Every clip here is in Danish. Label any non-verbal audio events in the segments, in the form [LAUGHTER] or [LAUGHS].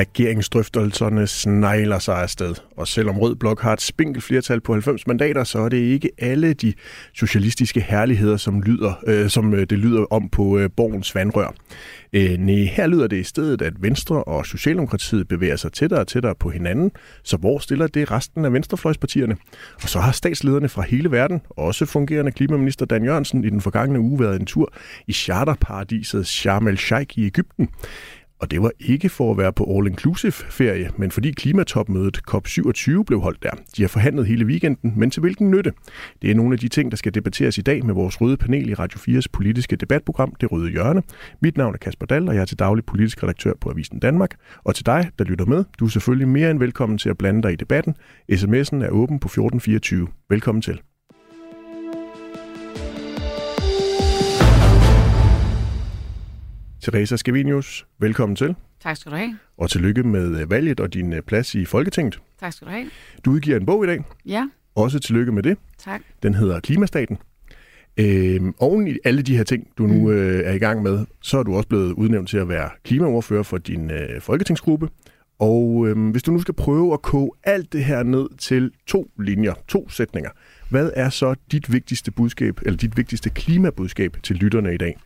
Regeringsdrøftelserne snegler sig afsted, og selvom Rød Blok har et spinkelt flertal på 90 mandater, så er det ikke alle de socialistiske herligheder, som, lyder, øh, som øh, det lyder om på øh, borgens vandrør. Øh, nej, her lyder det i stedet, at Venstre og Socialdemokratiet bevæger sig tættere og tættere på hinanden, så hvor stiller det resten af venstrefløjspartierne? Og så har statslederne fra hele verden, også fungerende klimaminister Dan Jørgensen, i den forgangne uge været en tur i charterparadiset Sharm el-Sheikh i Ægypten. Og det var ikke for at være på all-inclusive ferie, men fordi klimatopmødet COP27 blev holdt der. De har forhandlet hele weekenden, men til hvilken nytte? Det er nogle af de ting, der skal debatteres i dag med vores røde panel i Radio 4's politiske debatprogram, Det Røde Hjørne. Mit navn er Kasper Dahl, og jeg er til daglig politisk redaktør på Avisen Danmark. Og til dig, der lytter med, du er selvfølgelig mere end velkommen til at blande dig i debatten. SMS'en er åben på 1424. Velkommen til. Teresa Scavenius, velkommen til. Tak skal du have. Og tillykke med øh, valget og din øh, plads i Folketinget. Tak skal du have. Du udgiver en bog i dag. Ja. Også tillykke med det. Tak. Den hedder Klimastaten. Øhm, oven i alle de her ting, du nu mm. øh, er i gang med, så er du også blevet udnævnt til at være klimaordfører for din øh, folketingsgruppe. Og øh, hvis du nu skal prøve at koge alt det her ned til to linjer, to sætninger, hvad er så dit vigtigste budskab, eller dit vigtigste klimabudskab til lytterne i dag?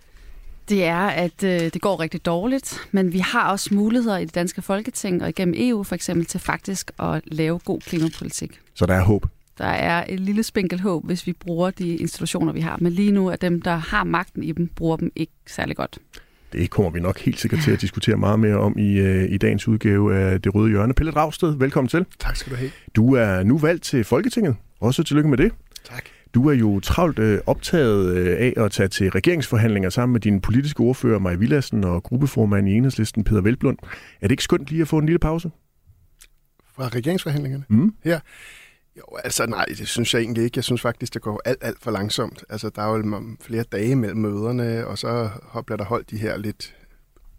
Det er, at øh, det går rigtig dårligt, men vi har også muligheder i det danske folketing og igennem EU for eksempel til faktisk at lave god klimapolitik. Så der er håb? Der er et lille spinkelt håb, hvis vi bruger de institutioner, vi har. Men lige nu er dem, der har magten i dem, bruger dem ikke særlig godt. Det kommer vi nok helt sikkert til at diskutere meget mere om i, øh, i dagens udgave af Det Røde Hjørne. Pelle Dragsted, velkommen til. Tak skal du have. Du er nu valgt til Folketinget. Også tillykke med det. Tak. Du er jo travlt øh, optaget øh, af at tage til regeringsforhandlinger sammen med din politiske ordfører, Maja Villassen, og gruppeformand i Enhedslisten, Peter Velblund. Er det ikke skønt lige at få en lille pause? Fra regeringsforhandlingerne? Mm. Ja. Jo, altså nej, det synes jeg egentlig ikke. Jeg synes faktisk, det går alt, alt for langsomt. Altså, der er jo flere dage mellem møderne, og så bliver der holdt de her lidt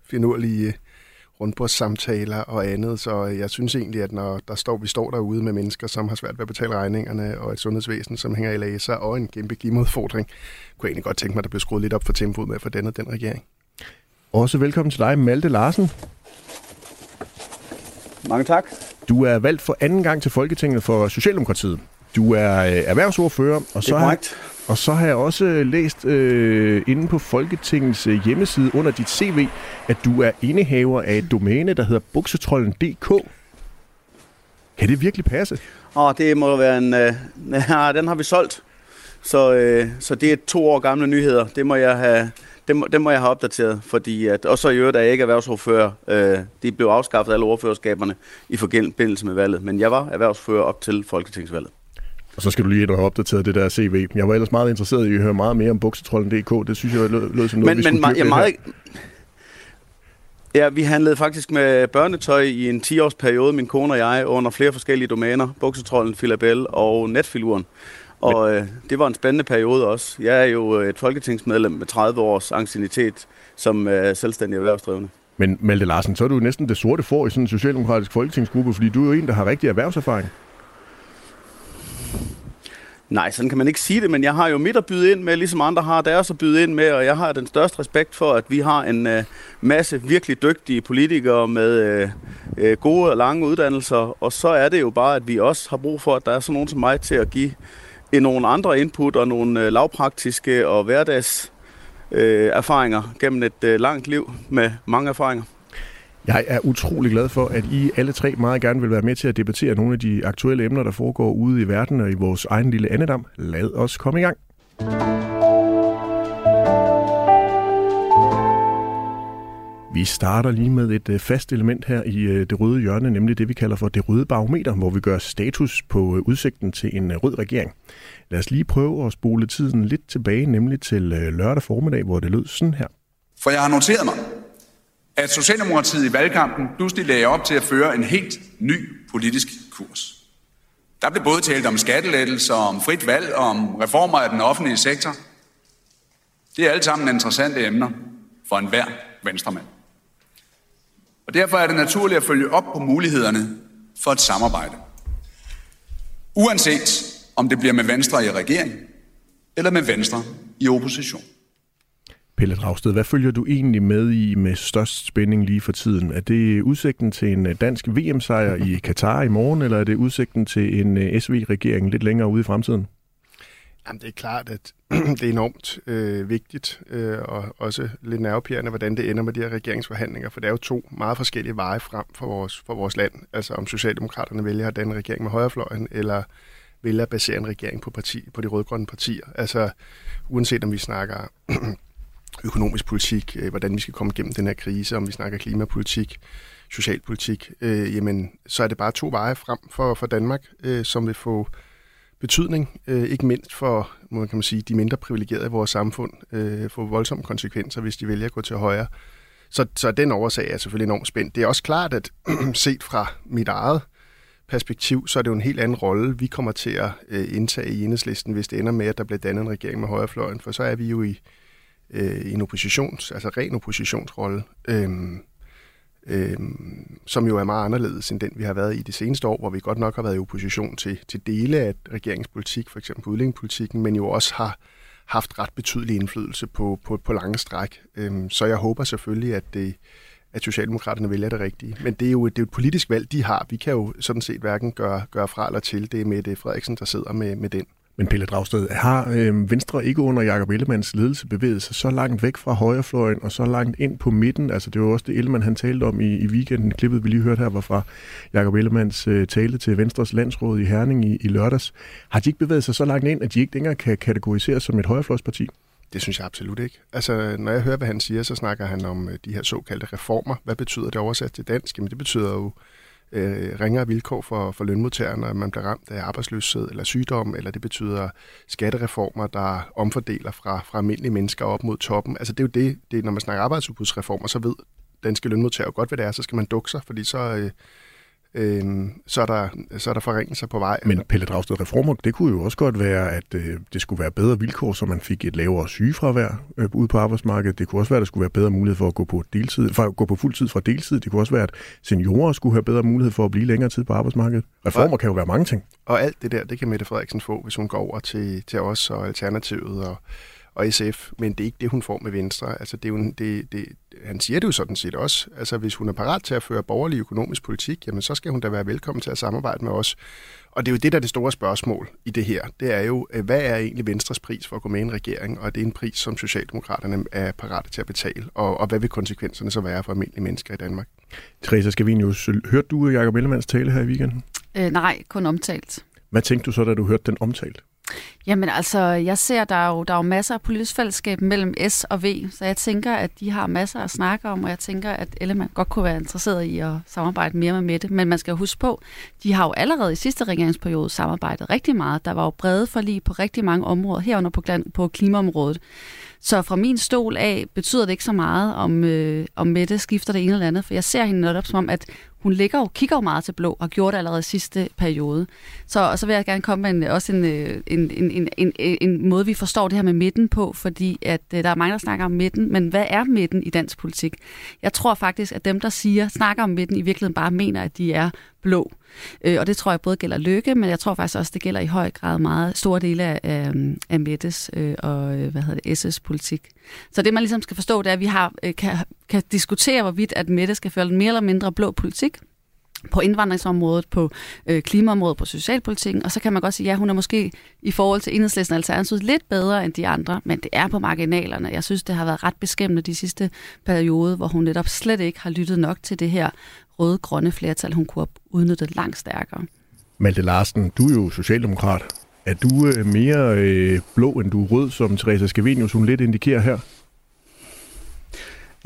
finurlige rundbordssamtaler og andet, så jeg synes egentlig, at når der står, vi står derude med mennesker, som har svært ved at betale regningerne, og et sundhedsvæsen, som hænger i laser, og en kæmpe klimodfordring, kunne jeg egentlig godt tænke mig, at der blev skruet lidt op for tempoet med for denne den regering. Også velkommen til dig, Malte Larsen. Mange tak. Du er valgt for anden gang til Folketinget for Socialdemokratiet. Du er øh, erhvervsordfører, og så, har, og så har jeg også øh, læst øh, inde på Folketingets øh, hjemmeside under dit CV, at du er indehaver af et domæne, der hedder buksetrollen.dk. Kan det virkelig passe? Åh, det må være en... Øh, [LAUGHS] ja, den har vi solgt. Så, øh, så det er to år gamle nyheder. Det må jeg have, det må, det må jeg have opdateret, fordi at, og så i øvrigt er jeg ikke erhvervsordfører. Øh, de blev afskaffet alle ordførerskaberne i forbindelse med valget, men jeg var erhvervsfører op til folketingsvalget. Og så skal du lige have opdateret det der CV. Jeg var ellers meget interesseret i at høre meget mere om buksetrollen.dk. Det synes jeg lød, lød som noget, men, vi skulle men, meget, Ja, vi handlede faktisk med børnetøj i en 10-års periode, min kone og jeg, under flere forskellige domæner. Buksetrollen, Filabel og Netfiluren. Og øh, det var en spændende periode også. Jeg er jo et folketingsmedlem med 30 års ancienitet som øh, selvstændig erhvervsdrivende. Men Malte Larsen, så er du næsten det sorte for i sådan en socialdemokratisk folketingsgruppe, fordi du er jo en, der har rigtig erhvervserfaring. Nej, sådan kan man ikke sige det, men jeg har jo mit at byde ind med, ligesom andre har deres at byde ind med, og jeg har den største respekt for, at vi har en øh, masse virkelig dygtige politikere med øh, øh gode og lange uddannelser, og så er det jo bare, at vi også har brug for, at der er sådan nogen som mig til at give en, nogle andre input og nogle øh, lavpraktiske og hverdags øh, erfaringer gennem et øh, langt liv med mange erfaringer. Jeg er utrolig glad for, at I alle tre meget gerne vil være med til at debattere nogle af de aktuelle emner, der foregår ude i verden og i vores egen lille andedam. Lad os komme i gang. Vi starter lige med et øh, fast element her i øh, det røde hjørne, nemlig det, vi kalder for det røde barometer, hvor vi gør status på øh, udsigten til en rød regering. Lad os lige prøve at spole tiden lidt tilbage, nemlig til lørdag formiddag, hvor det lød sådan her. For jeg har noteret mig, at Socialdemokratiet i valgkampen pludselig lagde op til at føre en helt ny politisk kurs. Der blev både talt om skattelettelser, om frit valg og om reformer af den offentlige sektor. Det er alle sammen interessante emner for enhver venstremand. Og derfor er det naturligt at følge op på mulighederne for et samarbejde. Uanset om det bliver med Venstre i regering eller med Venstre i opposition. Pelle Dragsted, hvad følger du egentlig med i med størst spænding lige for tiden? Er det udsigten til en øh, dansk VM-sejr i Katar i morgen, eller er det udsigten til en øh, SV-regering lidt længere ude i fremtiden? Jamen, det er klart, at [CLEARS THROAT] det er enormt øh, vigtigt, øh, og også lidt nervepirrende, hvordan det ender med de her regeringsforhandlinger, for det er jo to meget forskellige veje frem for vores, for vores land. Altså om Socialdemokraterne vælger at danne regering med højrefløjen, eller vælger at basere en regering på, parti, på de rødgrønne partier. Altså uanset om vi snakker [CLEARS THROAT] økonomisk politik, øh, hvordan vi skal komme igennem den her krise, om vi snakker klimapolitik, socialpolitik, øh, jamen så er det bare to veje frem for, for Danmark, øh, som vil få betydning, øh, ikke mindst for må kan man sige, de mindre privilegerede i vores samfund, øh, få voldsomme konsekvenser, hvis de vælger at gå til højre. Så, så den årsag er selvfølgelig enormt spændt. Det er også klart, at [CLEARS THROAT] set fra mit eget perspektiv, så er det jo en helt anden rolle, vi kommer til at øh, indtage i enhedslisten, hvis det ender med, at der bliver dannet en regering med højrefløjen, for så er vi jo i, øh, en oppositions, altså ren oppositionsrolle. Øh, øh, som jo er meget anderledes end den, vi har været i de seneste år, hvor vi godt nok har været i opposition til, til dele af regeringspolitik, for eksempel udlændingepolitikken, men jo også har haft ret betydelig indflydelse på, på, på lange stræk. Øh, så jeg håber selvfølgelig, at det at Socialdemokraterne vælger det rigtige. Men det er, jo, det er jo et politisk valg, de har. Vi kan jo sådan set hverken gøre, gøre fra eller til. Det med det Frederiksen, der sidder med, med den. Men Pelle Dragsted, har øh, Venstre ikke under Jakob Ellemanns ledelse bevæget sig så langt væk fra højrefløjen og så langt ind på midten? Altså det var også det Ellemann, han talte om i, i weekenden. Klippet, vi lige hørte her, var fra Jakob Ellemanns øh, tale til Venstres landsråd i Herning i, i lørdags. Har de ikke bevæget sig så langt ind, at de ikke længere kan kategoriseres som et højrefløjsparti? Det synes jeg absolut ikke. Altså, når jeg hører, hvad han siger, så snakker han om øh, de her såkaldte reformer. Hvad betyder det oversat til dansk? Jamen, det betyder jo øh, ringere vilkår for, for lønmodtagerne, når man bliver ramt af arbejdsløshed eller sygdom, eller det betyder skattereformer, der omfordeler fra, fra almindelige mennesker op mod toppen. Altså det er jo det, det når man snakker arbejdsudbudsreformer, så ved danske lønmodtagere godt, hvad det er, så skal man dukke sig, fordi så, øh, øh, så, er der, så er der forringelser på vej. Men Pelle Dragsted reformer, det kunne jo også godt være, at øh, det skulle være bedre vilkår, så man fik et lavere sygefravær øh, ude på arbejdsmarkedet. Det kunne også være, at der skulle være bedre mulighed for at gå på, deltid, for at gå på fuld tid fra deltid. Det kunne også være, at seniorer skulle have bedre mulighed for at blive længere tid på arbejdsmarkedet. Reformer og, kan jo være mange ting. Og alt det der, det kan Mette Frederiksen få, hvis hun går over til, til os og Alternativet og og SF, men det er ikke det, hun får med Venstre. Altså, det er jo, det, det, han siger det jo sådan set også. Altså, hvis hun er parat til at føre borgerlig økonomisk politik, jamen, så skal hun da være velkommen til at samarbejde med os. Og det er jo det, der er det store spørgsmål i det her. Det er jo, øh, hvad er egentlig Venstres pris for at gå med i en regering? Og det er en pris, som Socialdemokraterne er parate til at betale. Og, og hvad vil konsekvenserne så være for almindelige mennesker i Danmark? Teresa Scavenius, hørte du Jacob Ellemanns tale her i weekenden? Øh, nej, kun omtalt. Hvad tænkte du så, da du hørte den omtalt? Jamen altså, jeg ser, der er jo, der er jo masser af politisk fællesskab mellem S og V, så jeg tænker, at de har masser at snakke om, og jeg tænker, at Ellemann godt kunne være interesseret i at samarbejde mere med Mette. Men man skal jo huske på, de har jo allerede i sidste regeringsperiode samarbejdet rigtig meget. Der var jo brede forlig på rigtig mange områder, herunder på, på klimaområdet. Så fra min stol af betyder det ikke så meget, om, øh, om Mette skifter det ene eller andet, for jeg ser hende netop som om, at hun ligger og kigger jo meget til blå, og gjorde det allerede sidste periode. Så, og så vil jeg gerne komme med en, også en, øh, en, en, en, en, en måde, vi forstår det her med midten på, fordi at øh, der er mange, der snakker om midten, men hvad er midten i dansk politik? Jeg tror faktisk, at dem, der siger, snakker om midten, i virkeligheden bare mener, at de er blå. Øh, og det tror jeg både gælder Lykke, men jeg tror faktisk også, det gælder i høj grad meget store dele af, øh, af, Mettes øh, og øh, hvad hedder det, SS politik. Så det, man ligesom skal forstå, det er, at vi har, øh, kan, kan diskutere, hvorvidt at Mette skal føre mere eller mindre blå politik på indvandringsområdet, på øh, klimaområdet, på socialpolitikken, og så kan man godt sige, ja, hun er måske i forhold til enhedslisten og alternativet lidt bedre end de andre, men det er på marginalerne. Jeg synes, det har været ret beskæmmende de sidste periode, hvor hun netop slet ikke har lyttet nok til det her røde-grønne flertal, hun kunne have udnyttet langt stærkere. Malte Larsen, du er jo socialdemokrat. Er du øh, mere øh, blå, end du er rød, som Teresa Scavenius hun lidt indikerer her?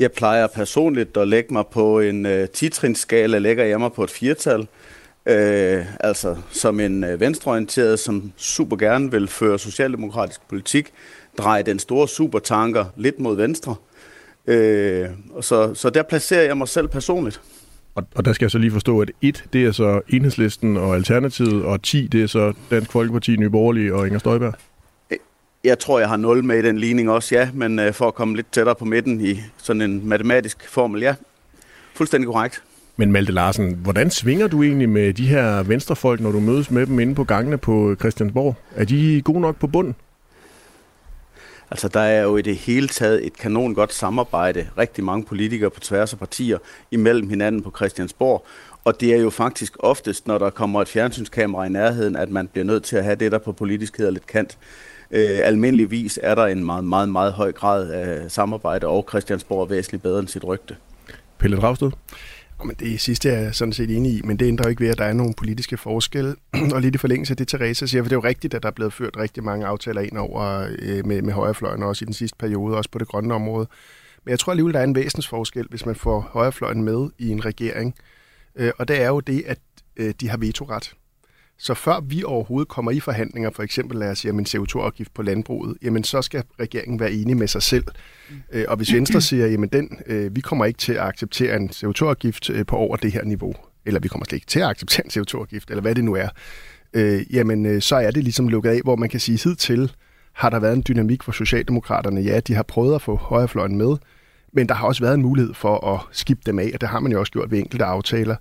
Jeg plejer personligt at lægge mig på en øh, 10-trinsskala, lægger jeg mig på et firtal. Øh, altså som en øh, venstreorienteret, som super gerne vil føre socialdemokratisk politik, dreje den store supertanker lidt mod venstre. Øh, så, så der placerer jeg mig selv personligt. Og, og der skal jeg så lige forstå, at 1, det er så Enhedslisten og Alternativet, og 10, det er så Dansk Folkeparti, Nye Borgerlige og Inger Støjberg? Jeg tror, jeg har 0 med i den ligning også, ja, men uh, for at komme lidt tættere på midten i sådan en matematisk formel, ja. Fuldstændig korrekt. Men Malte Larsen, hvordan svinger du egentlig med de her venstrefolk, når du mødes med dem inde på gangene på Christiansborg? Er de gode nok på bunden? Altså, der er jo i det hele taget et kanon godt samarbejde, rigtig mange politikere på tværs af partier, imellem hinanden på Christiansborg. Og det er jo faktisk oftest, når der kommer et fjernsynskamera i nærheden, at man bliver nødt til at have det, der på politisk hedder lidt kant. Øh, almindeligvis er der en meget, meget, meget høj grad af samarbejde, og Christiansborg er væsentligt bedre end sit rygte. Pelle Dragsted? Men det sidste er jeg sådan set enig i, men det ændrer ikke ved, at der er nogle politiske forskelle. [CLEARS THROAT] og lidt i forlængelse af det, Teresa siger, for det er jo rigtigt, at der er blevet ført rigtig mange aftaler ind over øh, med, med højrefløjen, også i den sidste periode, også på det grønne område. Men jeg tror alligevel, der er en væsens forskel, hvis man får højrefløjen med i en regering. Øh, og det er jo det, at øh, de har vetoret. Så før vi overhovedet kommer i forhandlinger, for eksempel lad os sige om en CO2-afgift på landbruget, jamen så skal regeringen være enig med sig selv. Mm. Og hvis Venstre siger, jamen den, øh, vi kommer ikke til at acceptere en CO2-afgift øh, på over det her niveau, eller vi kommer slet ikke til at acceptere en CO2-afgift, eller hvad det nu er, øh, jamen så er det ligesom lukket af, hvor man kan sige, hidtil har der været en dynamik for Socialdemokraterne. Ja, de har prøvet at få højrefløjen med, men der har også været en mulighed for at skifte dem af, og det har man jo også gjort ved enkelte aftaler.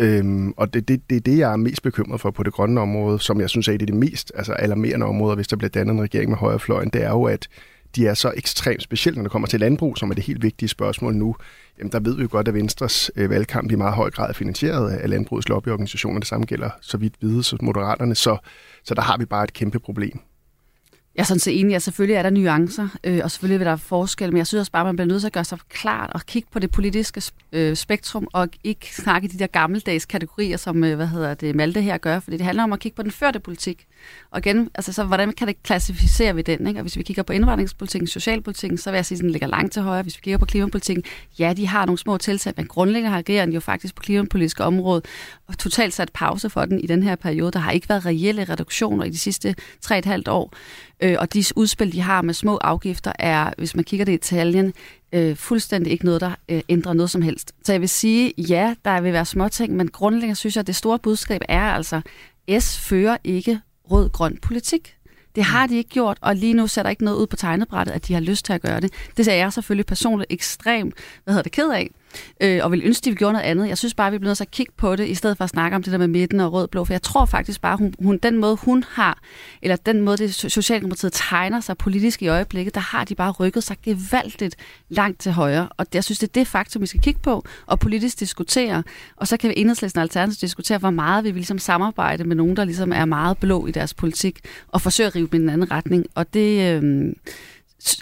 Øhm, og det er det, det, det, jeg er mest bekymret for på det grønne område, som jeg synes er det, det mest altså alarmerende område, hvis der bliver dannet en regering med højrefløjen, det er jo, at de er så ekstremt specielt, når det kommer til landbrug, som er det helt vigtige spørgsmål nu. Jamen, der ved vi jo godt, at Venstres øh, valgkamp i meget høj grad er finansieret af landbrugets lobbyorganisationer. Det samme gælder så vidt vide Moderaterne, så, så der har vi bare et kæmpe problem. Jeg er sådan set enig, at selvfølgelig er der nuancer, øh, og selvfølgelig vil der forskel, men jeg synes også bare, at man bliver nødt til at gøre sig klart og kigge på det politiske øh, spektrum, og ikke snakke de der gammeldags kategorier, som øh, hvad hedder det, Malte her gør, fordi det handler om at kigge på den førte politik. Og igen, altså, så hvordan kan det klassificere vi den? Ikke? Og hvis vi kigger på indvandringspolitikken, socialpolitikken, så vil jeg sige, at den ligger langt til højre. Hvis vi kigger på klimapolitikken, ja, de har nogle små tiltag, men grundlæggende har regeringen jo faktisk på klimapolitiske område og totalt sat pause for den i den her periode. Der har ikke været reelle reduktioner i de sidste 3,5 år. Øh, og de udspil, de har med små afgifter, er, hvis man kigger det i Italien, øh, fuldstændig ikke noget, der øh, ændrer noget som helst. Så jeg vil sige, ja, der vil være små ting, men grundlæggende synes jeg, at det store budskab er altså, S fører ikke rød-grøn politik. Det har de ikke gjort, og lige nu ser der ikke noget ud på tegnebrættet, at de har lyst til at gøre det. Det ser jeg selvfølgelig personligt ekstremt, hvad hedder det, ked af øh, og vil ønske, at vi gjorde noget andet. Jeg synes bare, vi bliver nødt til at kigge på det, i stedet for at snakke om det der med midten og rød-blå, for jeg tror faktisk bare, hun, hun, den måde, hun har, eller den måde, det Socialdemokratiet tegner sig politisk i øjeblikket, der har de bare rykket sig gevaldigt langt til højre, og jeg synes, det er det faktum, vi skal kigge på, og politisk diskutere, og så kan vi enhedslisten og alternativt diskutere, hvor meget vi vil ligesom samarbejde med nogen, der ligesom er meget blå i deres politik, og forsøge at rive dem i en anden retning, og det... Øh,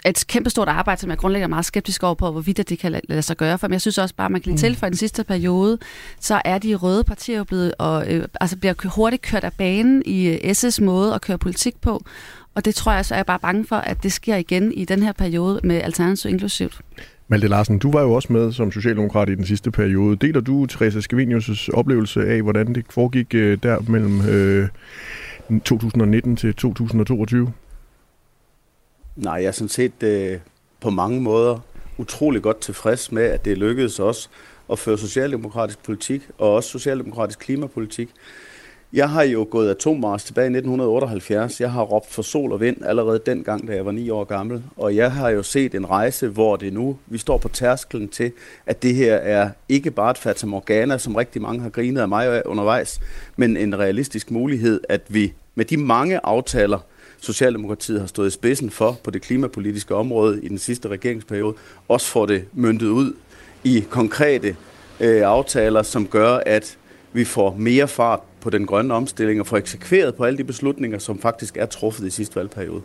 et kæmpestort arbejde, som jeg grundlæggende er meget skeptisk over på, hvorvidt det kan lade sig gøre. For men jeg synes også bare, at man kan lige mm. for den sidste periode, så er de røde partier jo blevet, og, øh, altså bliver hurtigt kørt af banen i øh, SS måde at køre politik på. Og det tror jeg så er jeg bare bange for, at det sker igen i den her periode med Alternativ inklusivt. Malte Larsen, du var jo også med som socialdemokrat i den sidste periode. Deler du Teresa Scavenius' oplevelse af, hvordan det foregik øh, der mellem øh, 2019 til 2022? Nej, jeg er sådan set øh, på mange måder utrolig godt tilfreds med, at det lykkedes os at føre socialdemokratisk politik, og også socialdemokratisk klimapolitik. Jeg har jo gået atommars tilbage i 1978. Jeg har råbt for sol og vind allerede dengang, da jeg var ni år gammel. Og jeg har jo set en rejse, hvor det nu, vi står på tærskelen til, at det her er ikke bare et Fata Morgana, som rigtig mange har grinet af mig undervejs, men en realistisk mulighed, at vi med de mange aftaler, Socialdemokratiet har stået i spidsen for på det klimapolitiske område i den sidste regeringsperiode, også får det myndtet ud i konkrete øh, aftaler, som gør, at vi får mere fart på den grønne omstilling og får eksekveret på alle de beslutninger, som faktisk er truffet i sidste valgperiode.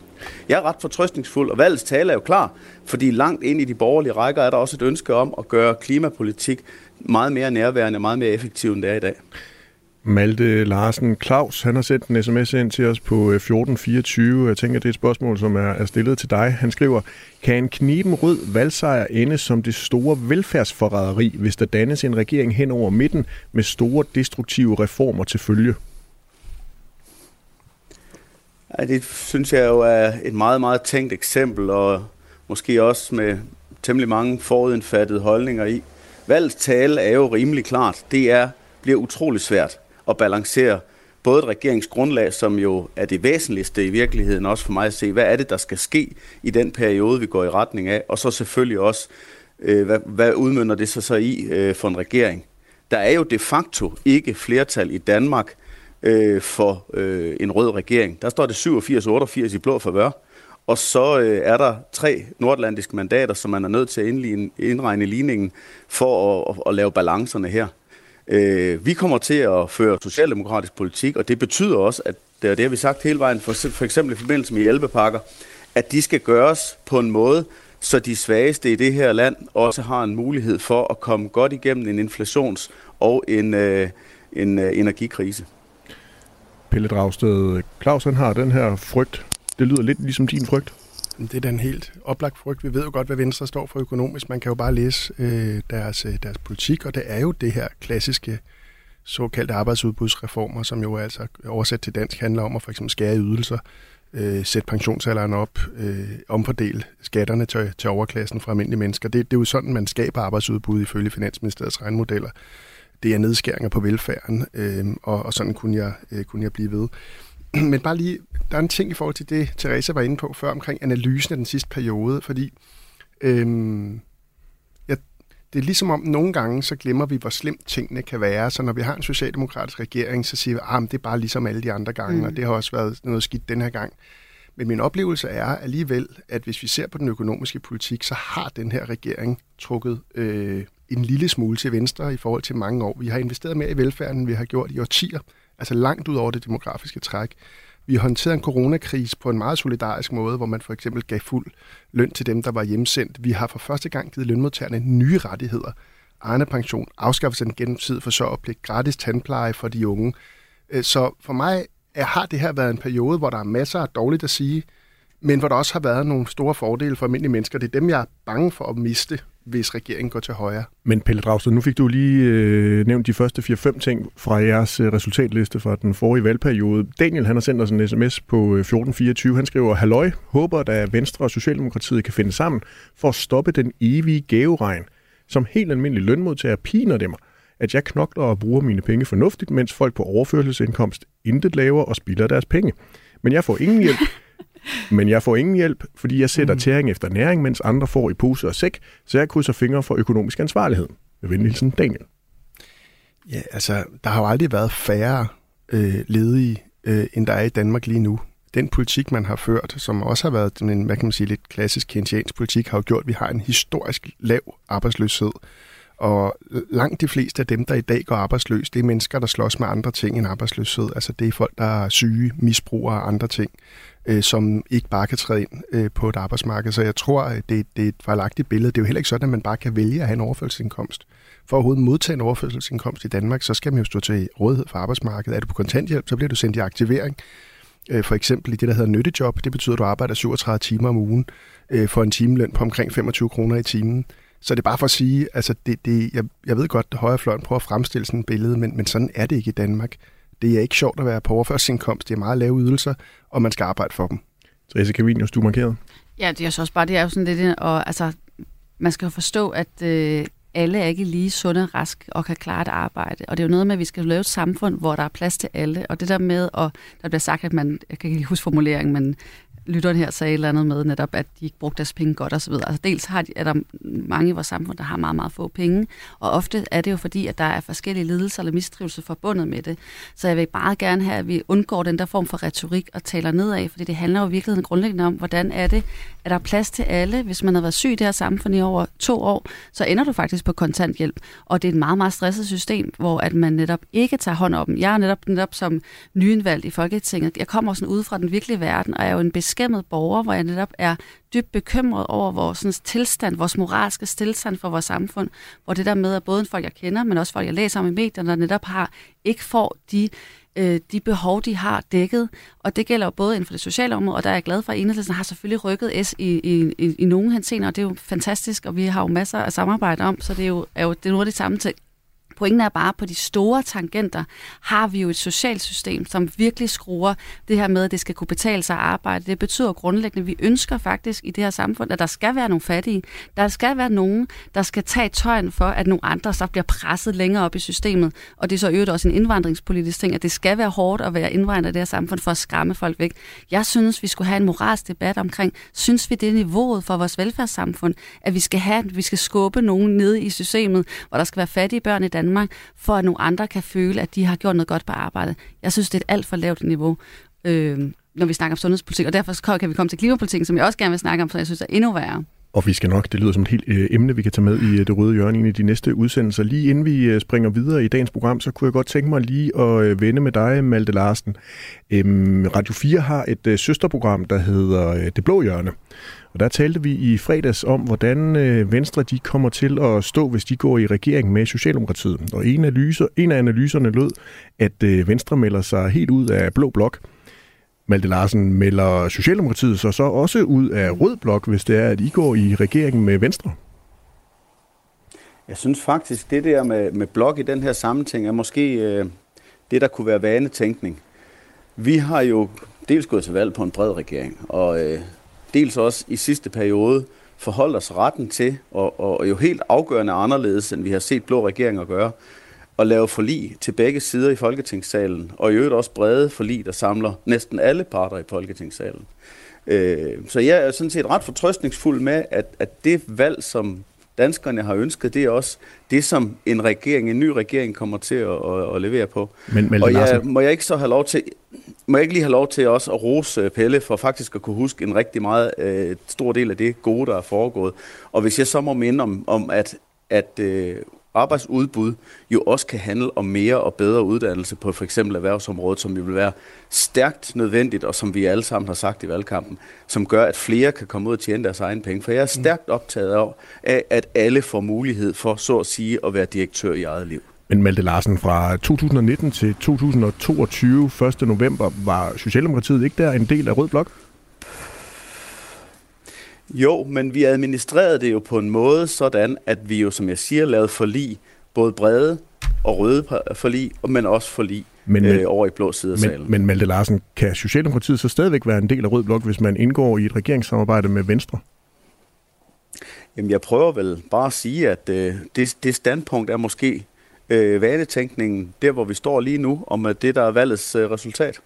Jeg er ret fortrøstningsfuld, og valgets tale er jo klar, fordi langt ind i de borgerlige rækker er der også et ønske om at gøre klimapolitik meget mere nærværende meget mere effektiv, end det er i dag. Malte Larsen Claus, han har sendt en sms ind til os på øh, 1424. Jeg tænker, det er et spørgsmål, som er stillet til dig. Han skriver, kan en kniben rød valgsejr ende som det store velfærdsforræderi, hvis der dannes en regering hen over midten med store destruktive reformer til følge? Ja, det synes jeg jo er et meget, meget tænkt eksempel, og måske også med temmelig mange forudindfattede holdninger i. Valgets tale er jo rimelig klart. Det er, bliver utrolig svært at balancere både et regeringsgrundlag, som jo er det væsentligste i virkeligheden, også for mig at se, hvad er det, der skal ske i den periode, vi går i retning af, og så selvfølgelig også, øh, hvad, hvad udmynder det sig så i øh, for en regering. Der er jo de facto ikke flertal i Danmark øh, for øh, en rød regering. Der står det 87-88 i blå favør, og så øh, er der tre nordatlantiske mandater, som man er nødt til at indregne i ligningen for at, at, at lave balancerne her. Øh, vi kommer til at føre socialdemokratisk politik, og det betyder også, at det, det har vi sagt hele vejen, for, for eksempel i forbindelse med hjælpepakker, at de skal gøres på en måde, så de svageste i det her land også har en mulighed for at komme godt igennem en inflations- og en, øh, en øh, energikrise. Pelle Dragsted, Claus han har den her frygt. Det lyder lidt ligesom din frygt. Det er den helt oplagt frygt. Vi ved jo godt, hvad Venstre står for økonomisk. Man kan jo bare læse øh, deres, øh, deres politik, og det er jo det her klassiske såkaldte arbejdsudbudsreformer, som jo altså oversat til dansk handler om at for eksempel skære ydelser, øh, sætte pensionsalderen op, øh, omfordele skatterne til, til overklassen fra almindelige mennesker. Det, det er jo sådan, man skaber arbejdsudbud ifølge Finansministeriets regnmodeller. Det er nedskæringer på velfærden, øh, og, og sådan kunne jeg, øh, kunne jeg blive ved. [CLEARS THROAT] Men bare lige, der er en ting i forhold til det, Teresa var inde på før, omkring analysen af den sidste periode, fordi øhm, ja, det er ligesom om, nogle gange, så glemmer vi, hvor slemt tingene kan være. Så når vi har en socialdemokratisk regering, så siger vi, at ah, det er bare ligesom alle de andre gange, mm. og det har også været noget skidt den her gang. Men min oplevelse er alligevel, at hvis vi ser på den økonomiske politik, så har den her regering trukket øh, en lille smule til venstre i forhold til mange år. Vi har investeret mere i velfærden, end vi har gjort i årtier altså langt ud over det demografiske træk. Vi har håndteret en coronakrise på en meget solidarisk måde, hvor man for eksempel gav fuld løn til dem, der var hjemsendt. Vi har for første gang givet lønmodtagerne nye rettigheder. Arne pension, afskaffelse af den gennemtid forsørgerpligt, gratis tandpleje for de unge. Øh, så for mig har det her været en periode, hvor der er masser af dårligt at sige, men hvor der også har været nogle store fordele for almindelige mennesker. Det er dem, jeg er bange for at miste, hvis regeringen går til højre. Men Pelle Dragsted, nu fik du lige øh, nævnt de første 4-5 ting fra jeres øh, resultatliste fra den forrige valgperiode. Daniel han har sendt os en sms på øh, 1424. Han skriver, Halløj, håber, at øh, Venstre og Socialdemokratiet kan finde sammen for at stoppe den evige gaveregn, som helt almindelig lønmodtager piner dem at jeg knokler og bruger mine penge fornuftigt, mens folk på overførselsindkomst intet laver og spilder deres penge. Men jeg får ingen hjælp, men jeg får ingen hjælp, fordi jeg sætter mm. tæring efter næring, mens andre får i pose og sæk, så jeg krydser fingre for økonomisk ansvarlighed. Med venligheden Daniel. Ja, altså, der har jo aldrig været færre øh, ledige, øh, end der er i Danmark lige nu. Den politik, man har ført, som også har været en, hvad kan man sige, lidt klassisk kensiansk politik, har jo gjort, at vi har en historisk lav arbejdsløshed. Og langt de fleste af dem, der i dag går arbejdsløs, det er mennesker, der slås med andre ting end arbejdsløshed. Altså det er folk, der er syge, misbrugere og andre ting øh, som ikke bare kan træde ind øh, på et arbejdsmarked. Så jeg tror, at det, det er et fejlagtigt billede. Det er jo heller ikke sådan, at man bare kan vælge at have en overførselsindkomst. For at overhovedet modtage en overførselsindkomst i Danmark, så skal man jo stå til rådighed for arbejdsmarkedet. Er du på kontanthjælp, så bliver du sendt i aktivering. Øh, for eksempel i det, der hedder nyttejob. Det betyder, at du arbejder 37 timer om ugen øh, for en timeløn på omkring 25 kroner i timen. Så det er bare for at sige, altså det, det, jeg, jeg ved godt, at højrefløjen prøver at fremstille sådan et billede, men, men sådan er det ikke i Danmark. Det er ikke sjovt at være på overførselsindkomst. Det er meget lave ydelser, og man skal arbejde for dem. Therese Cavinius, du markeret. Ja, det er så også bare, det er jo sådan lidt, og altså, man skal jo forstå, at øh, alle er ikke lige sunde og rask og kan klare et arbejde. Og det er jo noget med, at vi skal lave et samfund, hvor der er plads til alle. Og det der med, og der bliver sagt, at man, jeg kan ikke huske formuleringen, men lytteren her sagde et eller andet med netop, at de ikke brugte deres penge godt osv. Altså dels har de, er der mange i vores samfund, der har meget, meget få penge, og ofte er det jo fordi, at der er forskellige lidelser eller mistrivelse forbundet med det. Så jeg vil bare gerne have, at vi undgår den der form for retorik og taler nedad, fordi det handler jo virkelig grundlæggende om, hvordan er det, at der er plads til alle. Hvis man har været syg i det her samfund i over to år, så ender du faktisk på kontanthjælp, og det er et meget, meget stresset system, hvor at man netop ikke tager hånd om dem. Jeg er netop, netop som nyindvalgt i Folketinget. Jeg kommer sådan ud fra den virkelige verden, og er jo en beskæmmet borger, hvor jeg netop er dybt bekymret over vores sådan, tilstand, vores moralske tilstand for vores samfund, hvor det der med, at både folk, jeg kender, men også folk, jeg læser om i medierne, der netop har, ikke får de øh, de behov, de har dækket. Og det gælder jo både inden for det sociale område, og der er jeg glad for, at Enhedslisten har selvfølgelig rykket S i, i, i, i nogle henseender, og det er jo fantastisk, og vi har jo masser af samarbejde om, så det er jo, er jo det er noget af de samme ting. Pointen er bare, på de store tangenter har vi jo et socialt system, som virkelig skruer det her med, at det skal kunne betale sig at arbejde. Det betyder grundlæggende, at vi ønsker faktisk i det her samfund, at der skal være nogle fattige. Der skal være nogen, der skal tage tøjen for, at nogle andre så bliver presset længere op i systemet. Og det er så øvrigt også en indvandringspolitisk ting, at det skal være hårdt at være indvandrer i det her samfund for at skræmme folk væk. Jeg synes, vi skulle have en moralsk debat omkring, synes vi det er niveauet for vores velfærdssamfund, at vi skal have, at vi skal skubbe nogen ned i systemet, hvor der skal være fattige børn i Danmark, Danmark, for at nogle andre kan føle, at de har gjort noget godt på arbejdet. Jeg synes, det er et alt for lavt niveau. Øh, når vi snakker om sundhedspolitik, og derfor kan vi komme til klimapolitikken, som jeg også gerne vil snakke om, så jeg synes er endnu værre. Og vi skal nok, det lyder som et helt øh, emne, vi kan tage med i øh, det røde hjørne i de næste udsendelser. Lige inden vi øh, springer videre i dagens program, så kunne jeg godt tænke mig lige at øh, vende med dig, Malte Larsen. Øhm, Radio 4 har et øh, søsterprogram, der hedder øh, Det Blå Hjørne. Og der talte vi i fredags om, hvordan øh, Venstre de kommer til at stå, hvis de går i regering med Socialdemokratiet. Og en, analyser, en af analyserne lød, at øh, Venstre melder sig helt ud af Blå Blok. Malte Larsen melder Socialdemokratiet så, så også ud af Rød Blok, hvis det er, at I går i regeringen med Venstre? Jeg synes faktisk, det der med, med blok i den her sammenhæng er måske øh, det, der kunne være vanetænkning. Vi har jo dels gået til valg på en bred regering, og øh, dels også i sidste periode forholdt os retten til, og, og jo helt afgørende anderledes, end vi har set blå regeringer gøre, at lave forlig til begge sider i Folketingssalen, og i øvrigt også brede forlig, der samler næsten alle parter i Folketingssalen. Øh, så jeg er sådan set ret fortrøstningsfuld med, at, at det valg, som danskerne har ønsket, det er også det, som en regering, en ny regering kommer til at, at, at levere på. Men, men og jeg, må jeg ikke så have lov til, må jeg ikke lige have lov til også at rose Pelle for faktisk at kunne huske en rigtig meget øh, stor del af det gode, der er foregået. Og hvis jeg så må minde om, om at, at øh, arbejdsudbud jo også kan handle om mere og bedre uddannelse på for eksempel erhvervsområdet, som jo vil være stærkt nødvendigt, og som vi alle sammen har sagt i valgkampen, som gør, at flere kan komme ud og tjene deres egen penge. For jeg er stærkt optaget af, at alle får mulighed for, så at sige, at være direktør i eget liv. Men Malte Larsen, fra 2019 til 2022, 1. november, var Socialdemokratiet ikke der en del af Rød Blok? Jo, men vi administrerede det jo på en måde sådan, at vi jo, som jeg siger, lavede forlig, både brede og røde forlig, men også forlig men, øh, over i blå side af men, salen. Men Malte Larsen, kan Socialdemokratiet så stadigvæk være en del af Rød Blok, hvis man indgår i et regeringssamarbejde med Venstre? Jamen, jeg prøver vel bare at sige, at øh, det, det standpunkt er måske øh, vanetænkningen, der hvor vi står lige nu, om at det, der er valgets øh, resultat.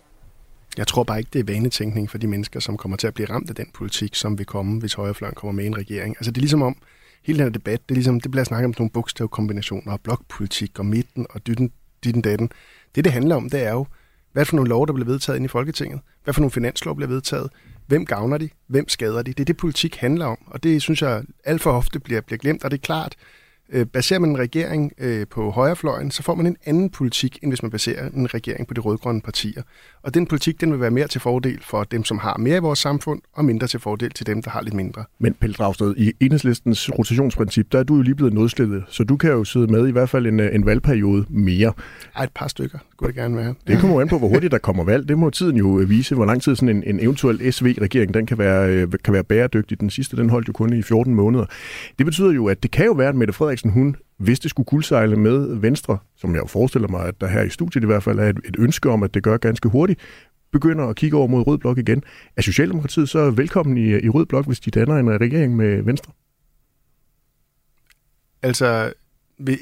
Jeg tror bare ikke, det er vanetænkning for de mennesker, som kommer til at blive ramt af den politik, som vil komme, hvis højrefløjen kommer med i en regering. Altså det er ligesom om, hele den her debat, det, er ligesom, det bliver snakket om nogle bogstavkombinationer og blokpolitik og midten og dytten, ditten, datten. Det, det handler om, det er jo, hvad for nogle lov, der bliver vedtaget ind i Folketinget? Hvad for nogle finanslov bliver vedtaget? Hvem gavner de? Hvem skader de? Det er det, politik handler om, og det synes jeg alt for ofte bliver, bliver glemt, og det er klart, Øh, baserer man en regering øh, på højrefløjen, så får man en anden politik, end hvis man baserer en regering på de rødgrønne partier. Og den politik, den vil være mere til fordel for dem, som har mere i vores samfund, og mindre til fordel til dem, der har lidt mindre. Men Pelle Dragsted, i enhedslistens rotationsprincip, der er du jo lige blevet nødstillet, så du kan jo sidde med i hvert fald en, øh, en valgperiode mere. Ej, et par stykker skulle det gerne være. Det kommer an på, hvor hurtigt der kommer valg. Det må tiden jo øh, vise, hvor lang tid sådan en, en eventuel SV-regering den kan være, kan være bæredygtig. Den sidste, den holdt jo kun i 14 måneder. Det betyder jo, at det kan jo være, at Mette Frederiksen, hun hvis det skulle kuldsejle med Venstre, som jeg jo forestiller mig, at der her i studiet i hvert fald er et, et ønske om, at det gør ganske hurtigt, begynder at kigge over mod Rød Blok igen. Er Socialdemokratiet så velkommen i, i Rød Blok, hvis de danner en regering med Venstre? Altså,